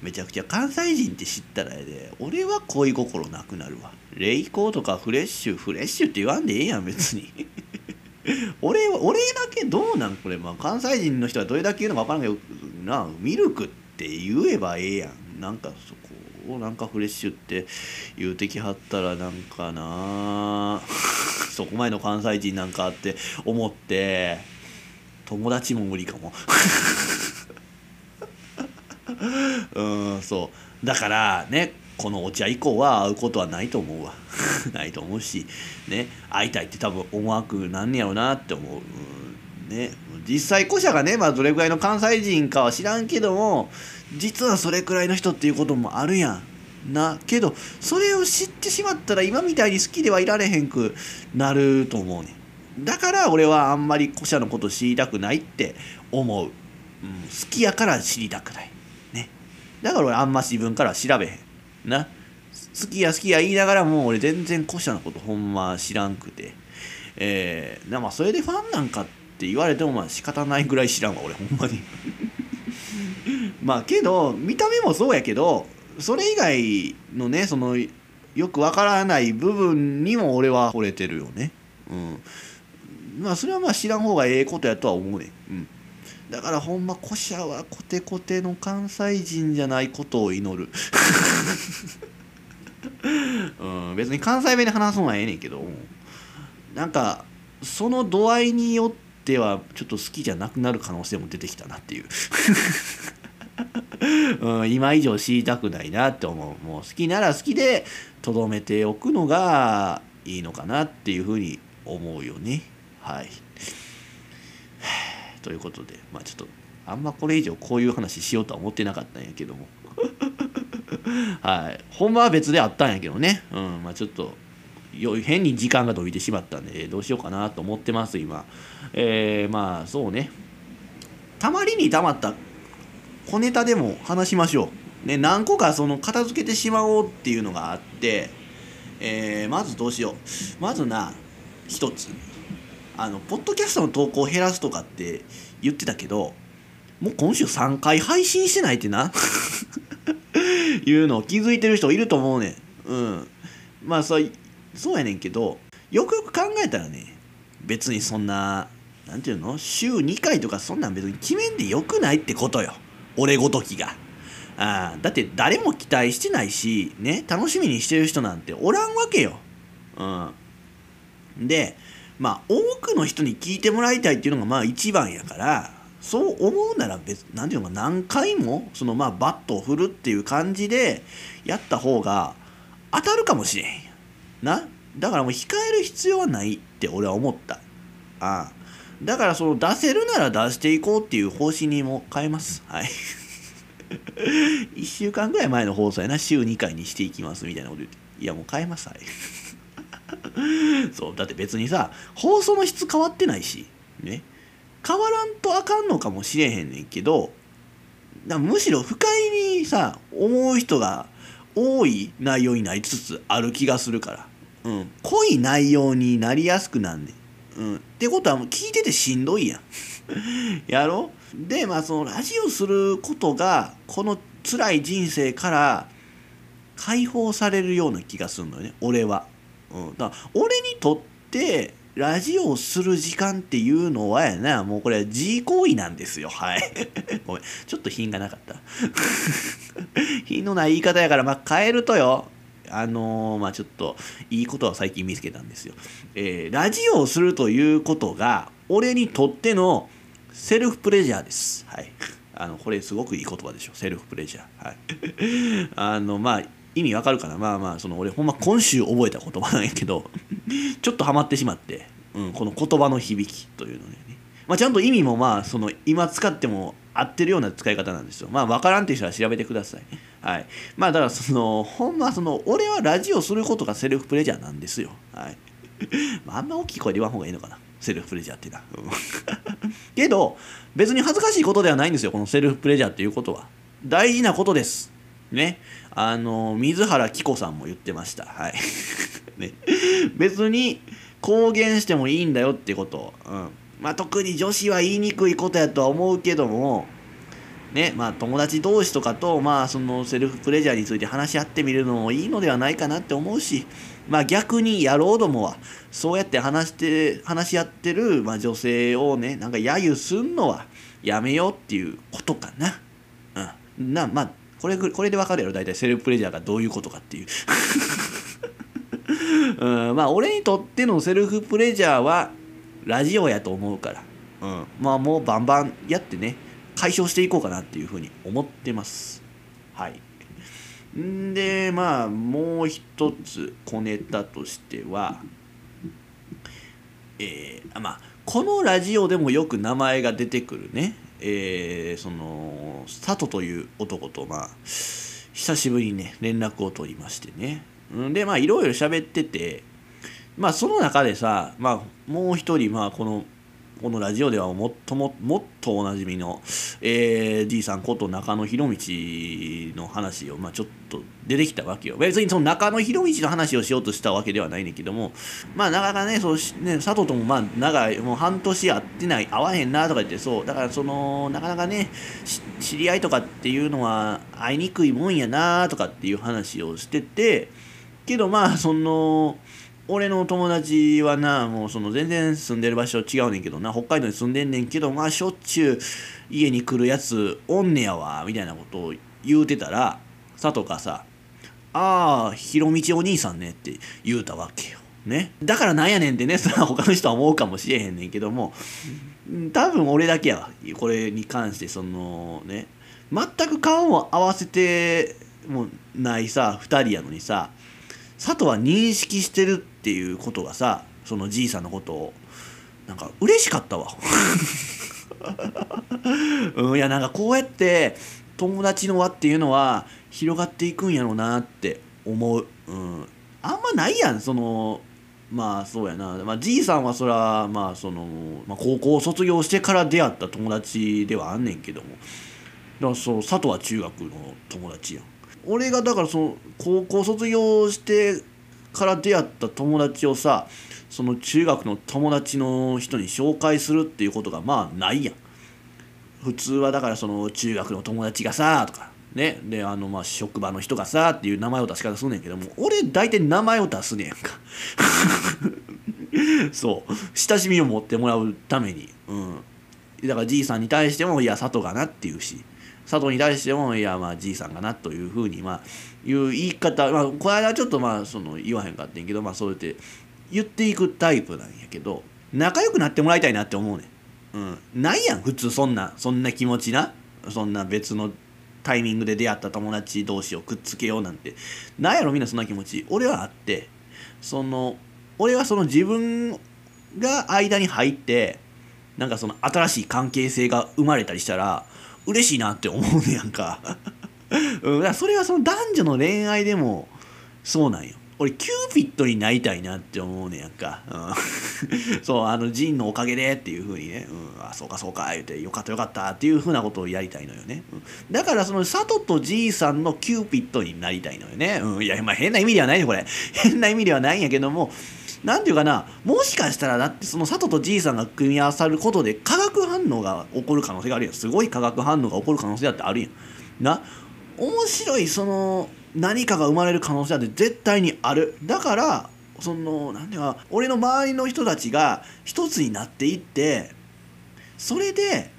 Speaker 1: めちゃくちゃ関西人って知ったらやで俺は恋心なくなるわ。レイコーとかフレッシュフレッシュって言わんでええやん別に。俺俺だけどうなん？これ、まあ、関西人の人はどれだけ言うのか分からんけどなミルクって言えばええやん。なんかそをなんかフレッシュって言うてきはったらなんかな。そこまでの関西人なんかって思って。友達も無理かも。うんそう。だからねこのお茶以降は会うことはないと思うわ。ないと思うしね会いたいって多分思わくなんねやろなって思う、う、ね実際古社がねまあどれぐらいの関西人かは知らんけども実はそれくらいの人っていうこともあるやんな。けどそれを知ってしまったら今みたいに好きではいられへんくなると思うねだから俺はあんまり古社のこと知りたくないって思う、うん、好きやから知りたくないね。だから俺あんま自分から調べへんな。好きや好きや言いながらも俺全然古社のことほんま知らんくて。えー、まあそれでファンなんかって言われてもまあ仕方ないぐらい知らんわ俺ほんまに。まあけど見た目もそうやけどそれ以外のねそのよくわからない部分にも俺は惚れてるよね。うん。まあそれはまあ知らん方がええことやとは思うね。うん。だからほんま古社はコテコテの関西人じゃないことを祈る。うん。別に関西弁で話すのはええねんけど。なんかその度合いによってはちょっと好きじゃなくなる可能性も出てきたなっていう。うん、今以上知りたくないなって思う。もう好きなら好きでとどめておくのがいいのかなっていうふうに思うよね。はい。ということでまあちょっとあんまこれ以上こういう話しようとは思ってなかったんやけども。はい。ほんまは別であったんやけどね。うんまあちょっと変に時間が伸びてしまったんでどうしようかなと思ってます今。えー、まあそうね。たまりにたまった小ネタでも話しましょう。ね、何個かその片付けてしまおうっていうのがあって、えー、まずどうしよう。まずな、一つ。あの、ポッドキャストの投稿を減らすとかって言ってたけど、もう今週3回配信してないってな いうのを気づいてる人いると思うねん。うん。まあそう、そうやねんけど、よくよく考えたらね、別にそんな、なんていうの？週2回とかそんなん別に決めんでよくないってことよ。俺ごときが。あだって誰も期待してないし、ね、楽しみにしてる人なんておらんわけよ。うん。で、まあ多くの人に聞いてもらいたいっていうのがまあ一番やから、そう思うなら別、なんていうのか何回もそのまあバットを振るっていう感じでやった方が当たるかもしれんや。な？だからもう控える必要はないって俺は思った。ああだからその出せるなら出していこうっていう方針にも変えます。はい。1週間ぐらい前の放送やな、週2回にしていきますみたいなこと言って。いやもう変えます。はい。そう、だって別にさ、放送の質変わってないし、ね。変わらんとあかんのかもしれへんねんけど、むしろ不快にさ、思う人が多い内容になりつつある気がするから。うん、濃い内容になりやすくなんねん。うん、ってことはもう聞いててしんどいやん。やろ？でまあそのラジオすることがこの辛い人生から解放されるような気がするのよね俺は。うん、だから俺にとってラジオをする時間っていうのはやなもうこれは自行為なんですよ。はい。ごめん。ちょっと品がなかった。品のない言い方やからまあ変えるとよ。あのー、まあちょっといいことは最近見つけたんですよ。えー、ラジオをするということが俺にとってのセルフプレジャーです。はい。あのこれすごくいい言葉でしょセルフプレジャー。はい。あのまあ意味わかるかな？まあまあその俺ほんま今週覚えた言葉なんやけど ちょっとハマってしまって、うん、この言葉の響きというのね。まあ、ちゃんと意味もまあその今使っても合ってるような使い方なんですよ。まあ分からんっていう人は調べてください。はい。まあだからその、ほんまその、俺はラジオすることがセルフプレジャーなんですよ。はい。まあ、んま大きい声で言わん方がいいのかな。セルフプレジャーってな。うん、けど、別に恥ずかしいことではないんですよ。このセルフプレジャーっていうことは。大事なことです。ね。あの、水原希子さんも言ってました。はい。ね。別に公言してもいいんだよってこと。うん。まあ特に女子は言いにくいことやとは思うけども、ねまあ、友達同士とかと、まあ、そのセルフプレジャーについて話し合ってみるのもいいのではないかなって思うし、まあ、逆に野郎どもはそうやって話して話し合ってる、まあ、女性をねなんか揶揄すんのはやめようっていうことかな。うん、なまあこれこれでわかるやろ大体セルフプレジャーがどういうことかっていう。うん、まあ俺にとってのセルフプレジャーはラジオやと思うから、うん、まあもうバンバンやってね解消していこうかなっていうふうに思ってます。はい。んで、まあ、もう一つ小ネタとしては、えー、まあ、このラジオでもよく名前が出てくるね、えー、その、佐藤という男と、まあ、久しぶりにね、連絡を取りましてね。んで、まあ、いろいろ喋ってて、まあ、その中でさ、まあ、もう一人、まあ、このこのラジオではもっとももっとおなじみの、えー、D さんこと中野博道の話を、まあ、ちょっと出てきたわけよ。別にその中野博道の話をしようとしたわけではないねんけどもまあなかなかねそうね佐藤ともまあ長いもう半年会ってない会わへんなとか言ってそうだからそのなかなかね知り合いとかっていうのは会いにくいもんやなとかっていう話をしててけどまあその俺の友達はなもうその全然住んでる場所違うねんけどな北海道に住んでんねんけどまあしょっちゅう家に来るやつおんねやわみたいなことを言うてたら佐藤がさ「ああひろみちお兄さんね」って言うたわけよ。ね、だからなんやねんってねそ他の人は思うかもしれへんねんけども多分俺だけやわこれに関してそのね全く顔も合わせてもないさ2人やのにさ佐藤は認識してるっていうことがさそのじいさんのことをなんか嬉しかったわ。うんいやなんかこうやって友達の輪っていうのは広がっていくんやろうなって思う、うん、あんまないやんそのまあそうやな、まあ、じいさんはそらまあその、まあ、高校卒業してから出会った友達ではあんねんけども。だからそう佐藤は中学の友達やん。俺がだからその高校卒業してから出会った友達をさその中学の友達の人に紹介するっていうことがまあないやん。普通はだからその中学の友達がさとかね。であのまあ職場の人がさっていう名前を出し方すんねんけども俺大体名前を出すねんか。そう。親しみを持ってもらうために。うん。だからじいさんに対してもいや佐藤かなっていうし。佐藤に対してもいやまあじいさんかなというふうにまあいう言い方まあこの間ちょっとまあその言わへんかってんけどまあそうやって言っていくタイプなんやけど仲良くなってもらいたいなって思うねん、うん、ないやん普通そんなそんな気持ちなそんな別のタイミングで出会った友達同士をくっつけようなんて。なんやろみんなそんな気持ち。俺はあってその俺はその自分が間に入ってなんかその新しい関係性が生まれたりしたら嬉しいなって思うねやんか。うん、だからそれはその男女の恋愛でもそうなんよ。俺キューピッドになりたいなって思うねやんか、うん、そうあのジンのおかげでっていうふうにね、うん、あそうかそうか言うてよかったよかったっていうふうなことをやりたいのよね、うん、だからその佐藤とじいさんのキューピッドになりたいのよね、うん、いやまあ変な意味ではないねこれ。変な意味ではないんやけどもなんていうかなもしかしたらだってその佐藤とじいさんが組み合わさることで化学反応が起こる可能性があるやん。すごい化学反応が起こる可能性だってあるやん。な面白いその何かが生まれる可能性だって絶対にある。だからその何ていうか俺の周りの人たちが一つになっていってそれで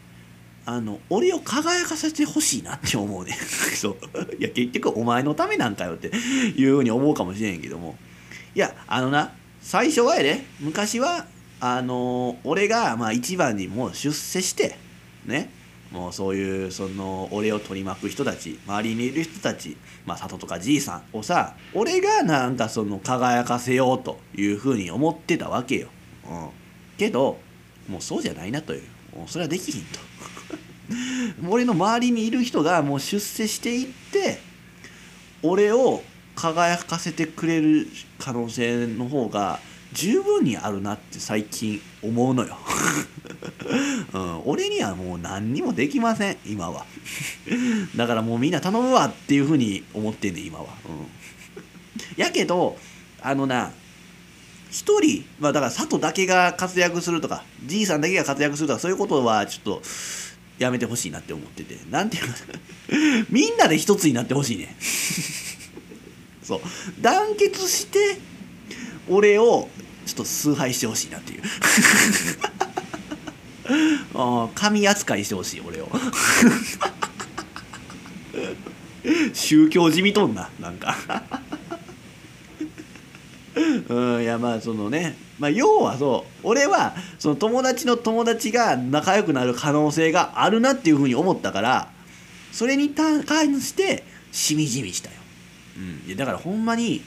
Speaker 1: あの俺を輝かせてほしいなって思うね。そう。いや結局お前のためなんかよっていうふうに思うかもしれんけども。いやあのな最初はやで昔はあの俺がまあ一番にもう出世してね。もうそういうその俺を取り巻く人たち周りにいる人たちまあ里とかじいさんをさ俺がなんかその輝かせようというふうに思ってたわけよ、うん、けどもうそうじゃないなという。もうそれはできひんと。俺の周りにいる人がもう出世していって俺を輝かせてくれる可能性の方が十分にあるなって最近思うのよ、うん、俺にはもう何にもできません今は。だからもうみんな頼むわっていうふうに思ってんね今は、うん、やけどあのな一人、まあ、だから佐藤だけが活躍するとかじいさんだけが活躍するとかそういうことはちょっとやめてほしいなって思ってて。なんていうかみんなで一つになってほしいねそう。団結して俺をちょっと崇拝してほしいなっていう。あ神扱いしてほしい俺を。宗教じみとんななんか。うんいやまあそのね。まあ要はそう俺はその友達の友達が仲良くなる可能性があるなっていうふうに思ったからそれに関してしみじみしたよ、うん、いやだからほんまに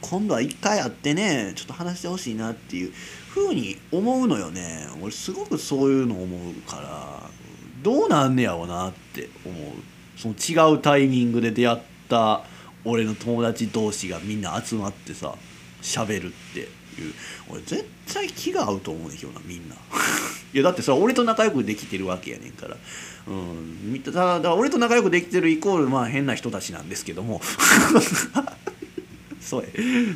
Speaker 1: 今度は一回会ってねちょっと話してほしいなっていうふうに思うのよね。俺すごくそういうの思うからどうなんねやろうなって思う。その違うタイミングで出会った俺の友達同士がみんな集まってさ喋るって。いう。俺絶対気が合うと思うねんけどなみんな。いやだってそれ俺と仲良くできてるわけやねんから。うんただだから俺と仲良くできてるイコールまあ変な人たちなんですけども。そう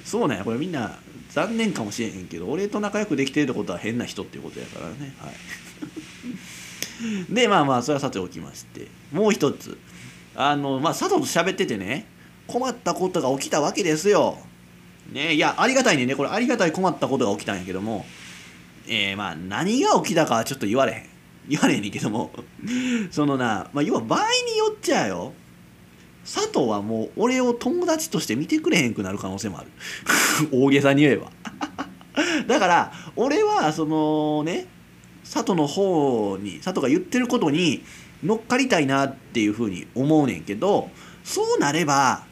Speaker 1: そうなんや。これみんな残念かもしれへんけど俺と仲良くできてるってことは変な人っていうことやからね。はい。でまあまあそれはさておきまして。もう一つ。あのまあ佐藤と喋っててね困ったことが起きたわけですよ。ね。いやありがたいね。これありがたい困ったことが起きたんやけどもえー、まあ何が起きたかはちょっと言われへん。言われへんねんけども そのな、まあ、要は場合によっちゃよ佐藤はもう俺を友達として見てくれへんくなる可能性もある。大げさに言えば。だから俺はそのね佐藤の方に佐藤が言ってることに乗っかりたいなっていうふうに思うねんけどそうなれば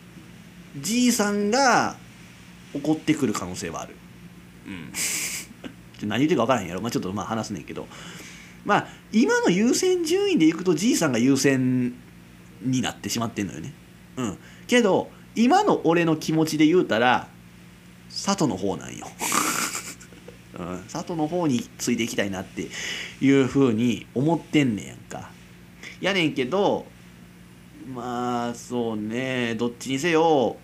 Speaker 1: じいさんが怒ってくる可能性はある。うん。何言ってるか分からへんやろ、まあ、ちょっとまあ話すねんけど。まあ今の優先順位でいくとじいさんが優先になってしまってんのよね。うん。けど今の俺の気持ちで言うたら佐藤の方なんよ。うん、佐藤の方についていきたいなっていうふうに思ってんねんやんか。やねんけどまあそうね。どっちにせよ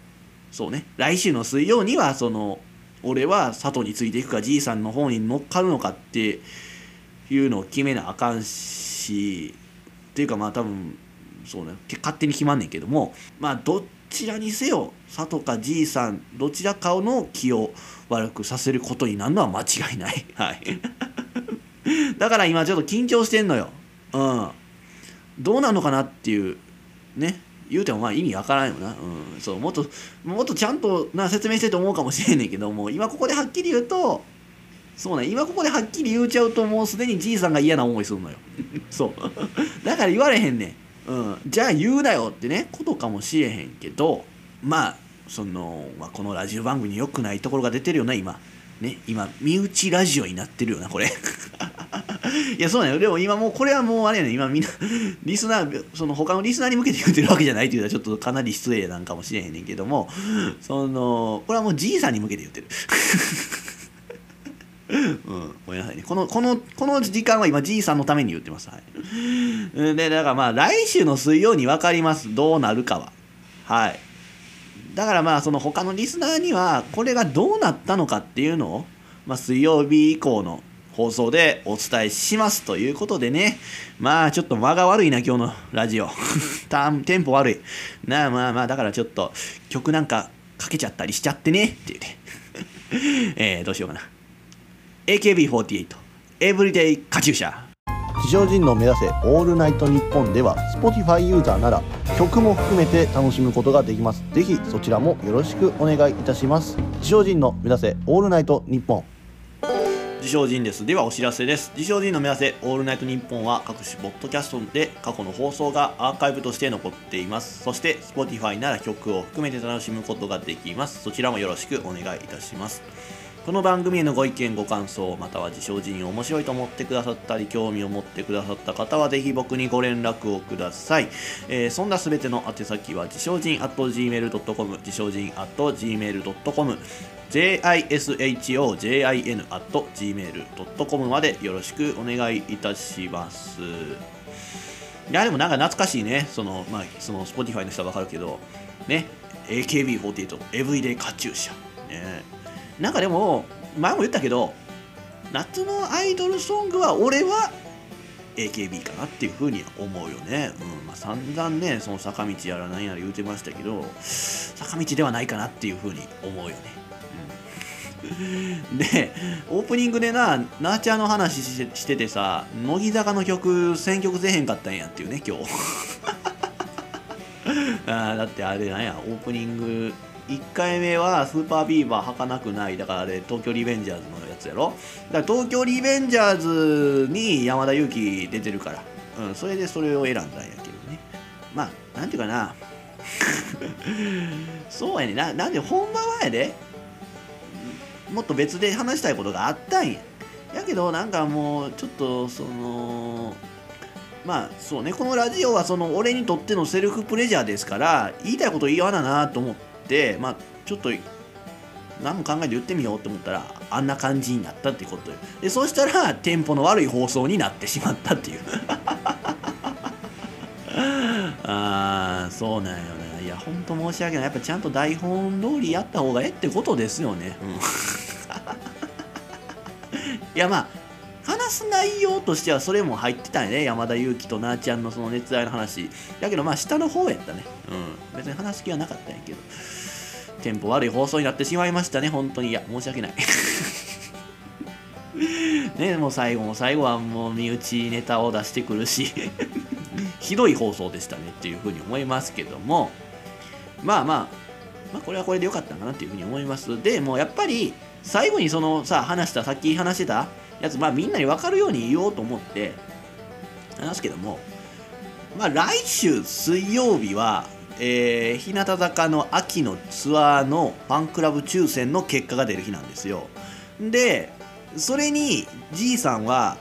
Speaker 1: そうね。来週の水曜にはその俺は佐藤についていくかじいさんの方に乗っかるのかっていうのを決めなあかんしっていうかまあ多分そうね。勝手に決まんねんけどもまあどちらにせよ佐藤かじいさんどちらかの気を悪くさせることになるのは間違いない。はい。だから今ちょっと緊張してんのよ。うん。どうなのかなっていうね。言うてもまあ意味わからんよな、うん、そうもっともっとちゃんとな説明してと思うかもしれんねんけども今ここではっきり言うとそうね今ここではっきり言うちゃうともうすでにじいさんが嫌な思いするのよ。そう。だから言われへんねん、うん、じゃあ言うなよってねことかもしれへんけどまあその、まあ、このラジオ番組に良くないところが出てるよな今。ね今身内ラジオになってるよなこれ。いやそうなんよ。でも今もうこれはもうあれやね今みんなリスナーその他のリスナーに向けて言ってるわけじゃないっていうのはちょっとかなり失礼なんかもしれへんねんけどもそのこれはもうじいさんに向けて言ってる。うん、ごめんなさいね。このこのこの時間は今じいさんのために言ってます。はい。でだからまあ来週の水曜に分かります。どうなるかは。はい。だからまあその他のリスナーにはこれがどうなったのかっていうのを、まあ、水曜日以降の放送でお伝えしますということでね。まあちょっと間が悪いな今日のラジオ。テンポ悪い。なあまあまあだからちょっと曲なんかかけちゃったりしちゃってねっていうね。えー、どうしようかな。AKB48 エブリデイカチューシャ。
Speaker 2: 地上人の目指せオールナイトニッポンでは Spotify ユーザーなら曲も含めて楽しむことができます。ぜひそちらもよろしくお願いいたします。地上人の目指せオールナイトニッポン
Speaker 1: 自称人ですではお知らせです自称人の目指せオールナイトニッポンは各種ポッドキャストで過去の放送がアーカイブとして残っています。そして Spotify なら曲を含めて楽しむことができます。そちらもよろしくお願いいたします。この番組へのご意見ご感想または自称人を面白いと思ってくださったり興味を持ってくださった方はぜひ僕にご連絡をください、えー、そんなすべての宛先は自称人 at gmail.com 自称人 at gmail.com jishojin at gmail.com までよろしくお願いいたします。いやでもなんか懐かしいね。そのまあその Spotify の人はわかるけどね AKB48 エブリデイカチューシャ。ね。なんかでも前も言ったけど夏のアイドルソングは俺は AKB かなっていうふうに思うよね、うんまあ、散々ねその坂道やら何やら言うてましたけど坂道ではないかなっていうふうに思うよね、うん、でオープニングでなナーチャーの話しててさ乃木坂の曲選曲せへんかったんやっていうね今日。あだってあれなんやオープニング1回目はスーパービーバー履かなくない。だからあれ東京リベンジャーズのやつやろ？だから東京リベンジャーズに山田裕貴出てるから、うん、それでそれを選んだんやけどね。まあなんていうかな。そうやね。ななんで本番はやで。もっと別で話したいことがあったんや。やけどなんかもうちょっとそのまあそうね。このラジオはその俺にとってのセルフプレジャーですから言いたいこと言わななと思って、まあ、ちょっと何も考えて言ってみようと思ったらあんな感じになったってこと。でそしたらテンポの悪い放送になってしまったっていう。ああそうなんよねいやほんと申し訳ない。やっぱちゃんと台本通りやった方がええってことですよね、うん、いやまあ話す内容としてはそれも入ってたよね。山田裕貴となーちゃんのその熱愛の話。だけどまあ下の方やったね。うん。別に話す気はなかったんやけど。テンポ悪い放送になってしまいましたね。本当に。いや申し訳ない。ねもう最後も最後はもう身内ネタを出してくるし。ひどい放送でしたねっていうふうに思いますけども。まあまあ。まあこれはこれでよかったかなっていうふうに思います。でもやっぱり最後にそのさ話したさっき話してたやつまあみんなに分かるように言おうと思って話すけどもまあ来週水曜日はえー、日向坂の秋のツアーのファンクラブ抽選の結果が出る日なんですよ。でそれにじいさんは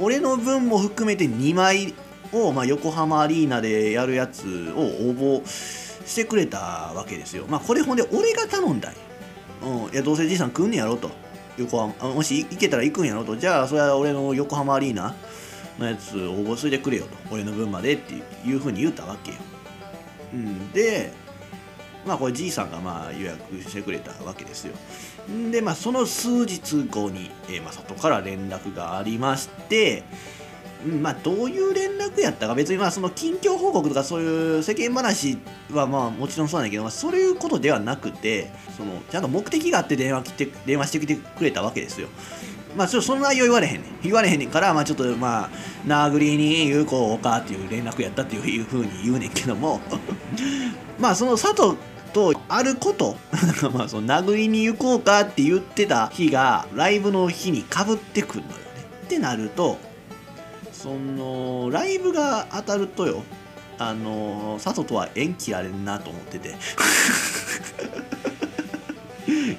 Speaker 1: 俺の分も含めて2枚を、まあ、横浜アリーナでやるやつを応募してくれたわけですよ。まあこれほんで俺が頼んだんや、うん、いやどうせじいさん来んねやろと。横浜あもし行けたら行くんやろと。じゃあそれは俺の横浜アリーナのやつ応募しといてくれよと。俺の分までっていうふうに言ったわけよ、うん、でまあこれじいさんがまあ予約してくれたわけですよ。んでまあその数日後に、えー、まあ外から連絡がありましてまあどういう連絡やったか別にまあその近況報告とかそういう世間話はまあもちろんそうなんだけど、まあ、そういうことではなくてそのちゃんと目的があって電話来て電話してきてくれたわけですよ。まあちょっとその内容言われへんねん。言われへんねんからまあちょっとまあ殴りに有効かっていう連絡やったっていうふうに言うねんけども。まあその佐藤とあること まあその殴りに行こうかって言ってた日がライブの日にかぶってくるのよね。ってなるとそのライブが当たるとよ。あの佐藤とは縁切られんなと思ってて。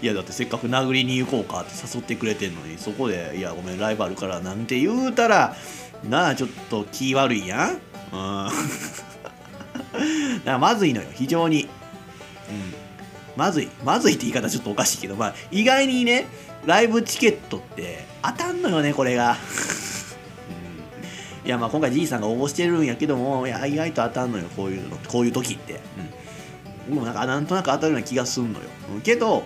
Speaker 1: いやだってせっかく殴りに行こうかって誘ってくれてんのにそこで「いやごめんライブあるから」なんて言うたらなあちょっと気悪いやん。うん。だまずいのよ非常に。うん。まずいまずいって言い方ちょっとおかしいけどまあ意外にねライブチケットって当たんのよねこれが。いやまあ今回じいさんが応募してるんやけどもいや意外と当たんのよこういうのこういう時って、うん、もうなんかなんとなく当たるような気がすんのよ、うん。けど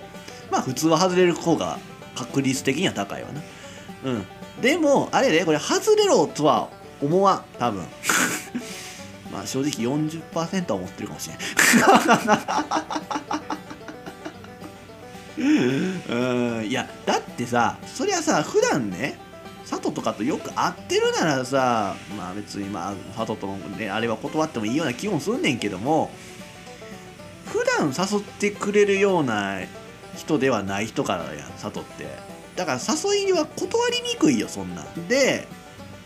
Speaker 1: まあ普通は外れる方が確率的には高いわな。うん。でもあれでこれ外れろとは思わん多分。まあ正直40%は思ってるかもしれん。うん。いやだってさそりゃさ普段ね佐藤とかとよく会ってるならさまあ別にまあ佐藤とのねあれは断ってもいいような気もすんねんけども普段誘ってくれるような人ではない人からやん佐藤って。だから誘いは断りにくいよそんな。んで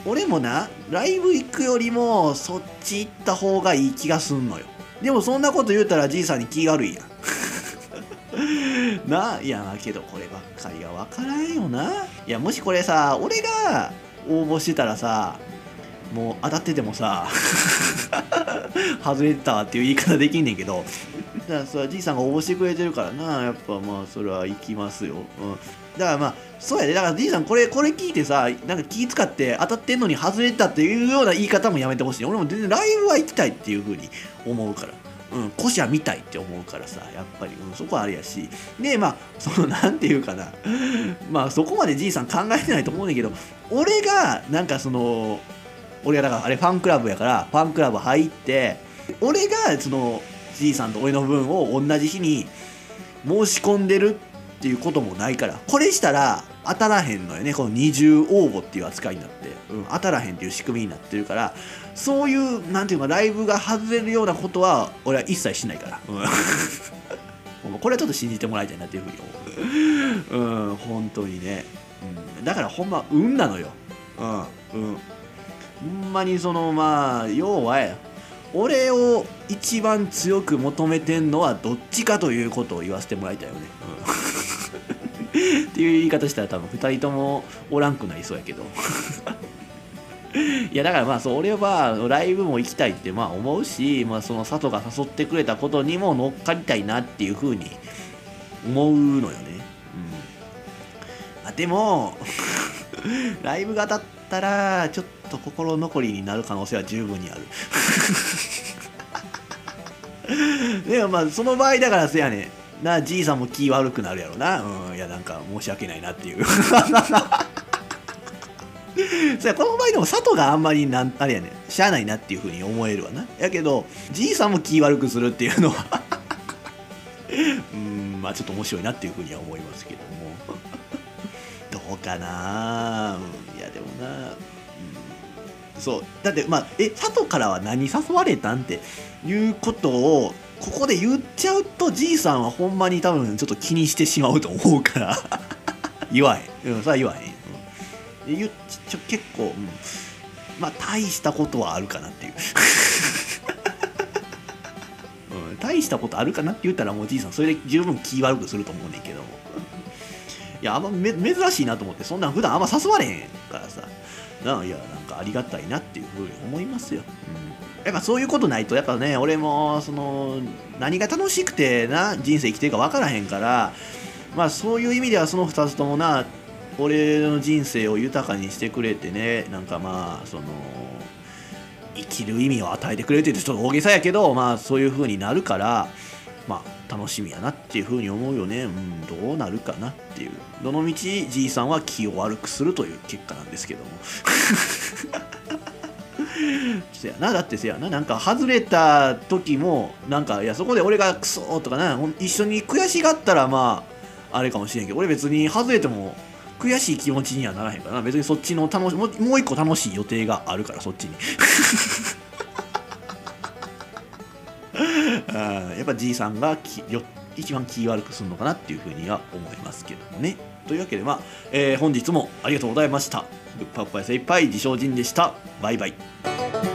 Speaker 1: 俺もなライブ行くよりもそっち行った方がいい気がすんのよ。でもそんなこと言うたらじいさんに気が悪いやん。ないやけどこればっかりが分からんよな。いやもしこれさ俺が応募してたらさもう当たっててもさ 外れてたっていう言い方できんねんけど。だからそれはじいさんが応募してくれてるからな。やっぱまあそれは行きますよ、うん、だからまあそうやで。だからじいさんこれこれ聞いてさなんか気使って当たってんのに外れてたっていうような言い方もやめてほしい。俺も全然ライブは行きたいっていうふうに思うから。うん、古社見たいって思うからさやっぱり、うん、そこはあれやし。でまあそのなんていうかな。まあそこまでじいさん考えてないと思うんだけど俺がなんかその俺がだからあれファンクラブやからファンクラブ入って俺がそのじいさんと俺の分を同じ日に申し込んでるっていうこともないからこれしたら当たらへんのよね。この二重応募っていう扱いになって、うん、当たらへんっていう仕組みになってるからそういうなんていうかライブが外れるようなことは俺は一切しないから、うん、これはちょっと信じてもらいたいなっていうふうに思う。うん本当にね、うん、だからほんま運なのよ。うん。うん。ほんまにそのまあ要は俺を一番強く求めてんのはどっちかということを言わせてもらいたいよね、うん、っていう言い方したら多分2人ともおらんくなりそうやけど。いやだからまあそう俺はライブも行きたいってまあ思うし、まあ、その佐藤が誘ってくれたことにも乗っかりたいなっていうふうに思うのよね、うん、あでも ライブが当たったらちょっと心残りになる可能性は十分にある。でもまあその場合だからせやねなじいさんも気悪くなるやろな。うん。いやなんか申し訳ないなっていう。そこの場合でも佐藤があんまりなんあれやねしゃあないなっていうふうに思えるわな。やけどじいさんも気悪くするっていうのは うんまあちょっと面白いなっていうふうには思いますけども。どうかなうんいやでもな、うん、そう。だってまあえ佐藤からは何誘われたんっていうことをここで言っちゃうとじいさんはほんまに多分ちょっと気にしてしまうと思うから。言わへん、うん、それは言わへん。ちょ結構、うん、まあ大したことはあるかなっていう、うん、大したことあるかなって言ったらもうじいさんそれで十分気悪くすると思うねんけどいやあんまめ珍しいなと思ってそんなん普段あんま誘われへんからさ。ないやなんかありがたいなっていうふうに思いますよ、うん、やっぱそういうことないとやっぱね俺もその何が楽しくてな人生生きてるか分からへんからまあそういう意味ではその2つともな俺の人生を豊かにしてくれてねなんかまあその生きる意味を与えてくれてってちょっと大げさやけどまあそういう風になるからまあ楽しみやなっていう風に思うよね。うんどうなるかなっていう。どのみちじいさんは気を悪くするという結果なんですけども。せやな。だってせやな。なんか外れた時もなんかいやそこで俺がクソとかな一緒に悔しがったらまああれかもしれんけど俺別に外れても悔しい気持ちにはならへんからな別にそっちの楽しももう一個楽しい予定があるからそっちに あやっぱじいさんがきよ一番気悪くするのかなっていうふうには思いますけどもねというわけでまあ、えー本日もありがとうございました。ぶっぱっぱい精いっぱい自称人でした。バイバイ。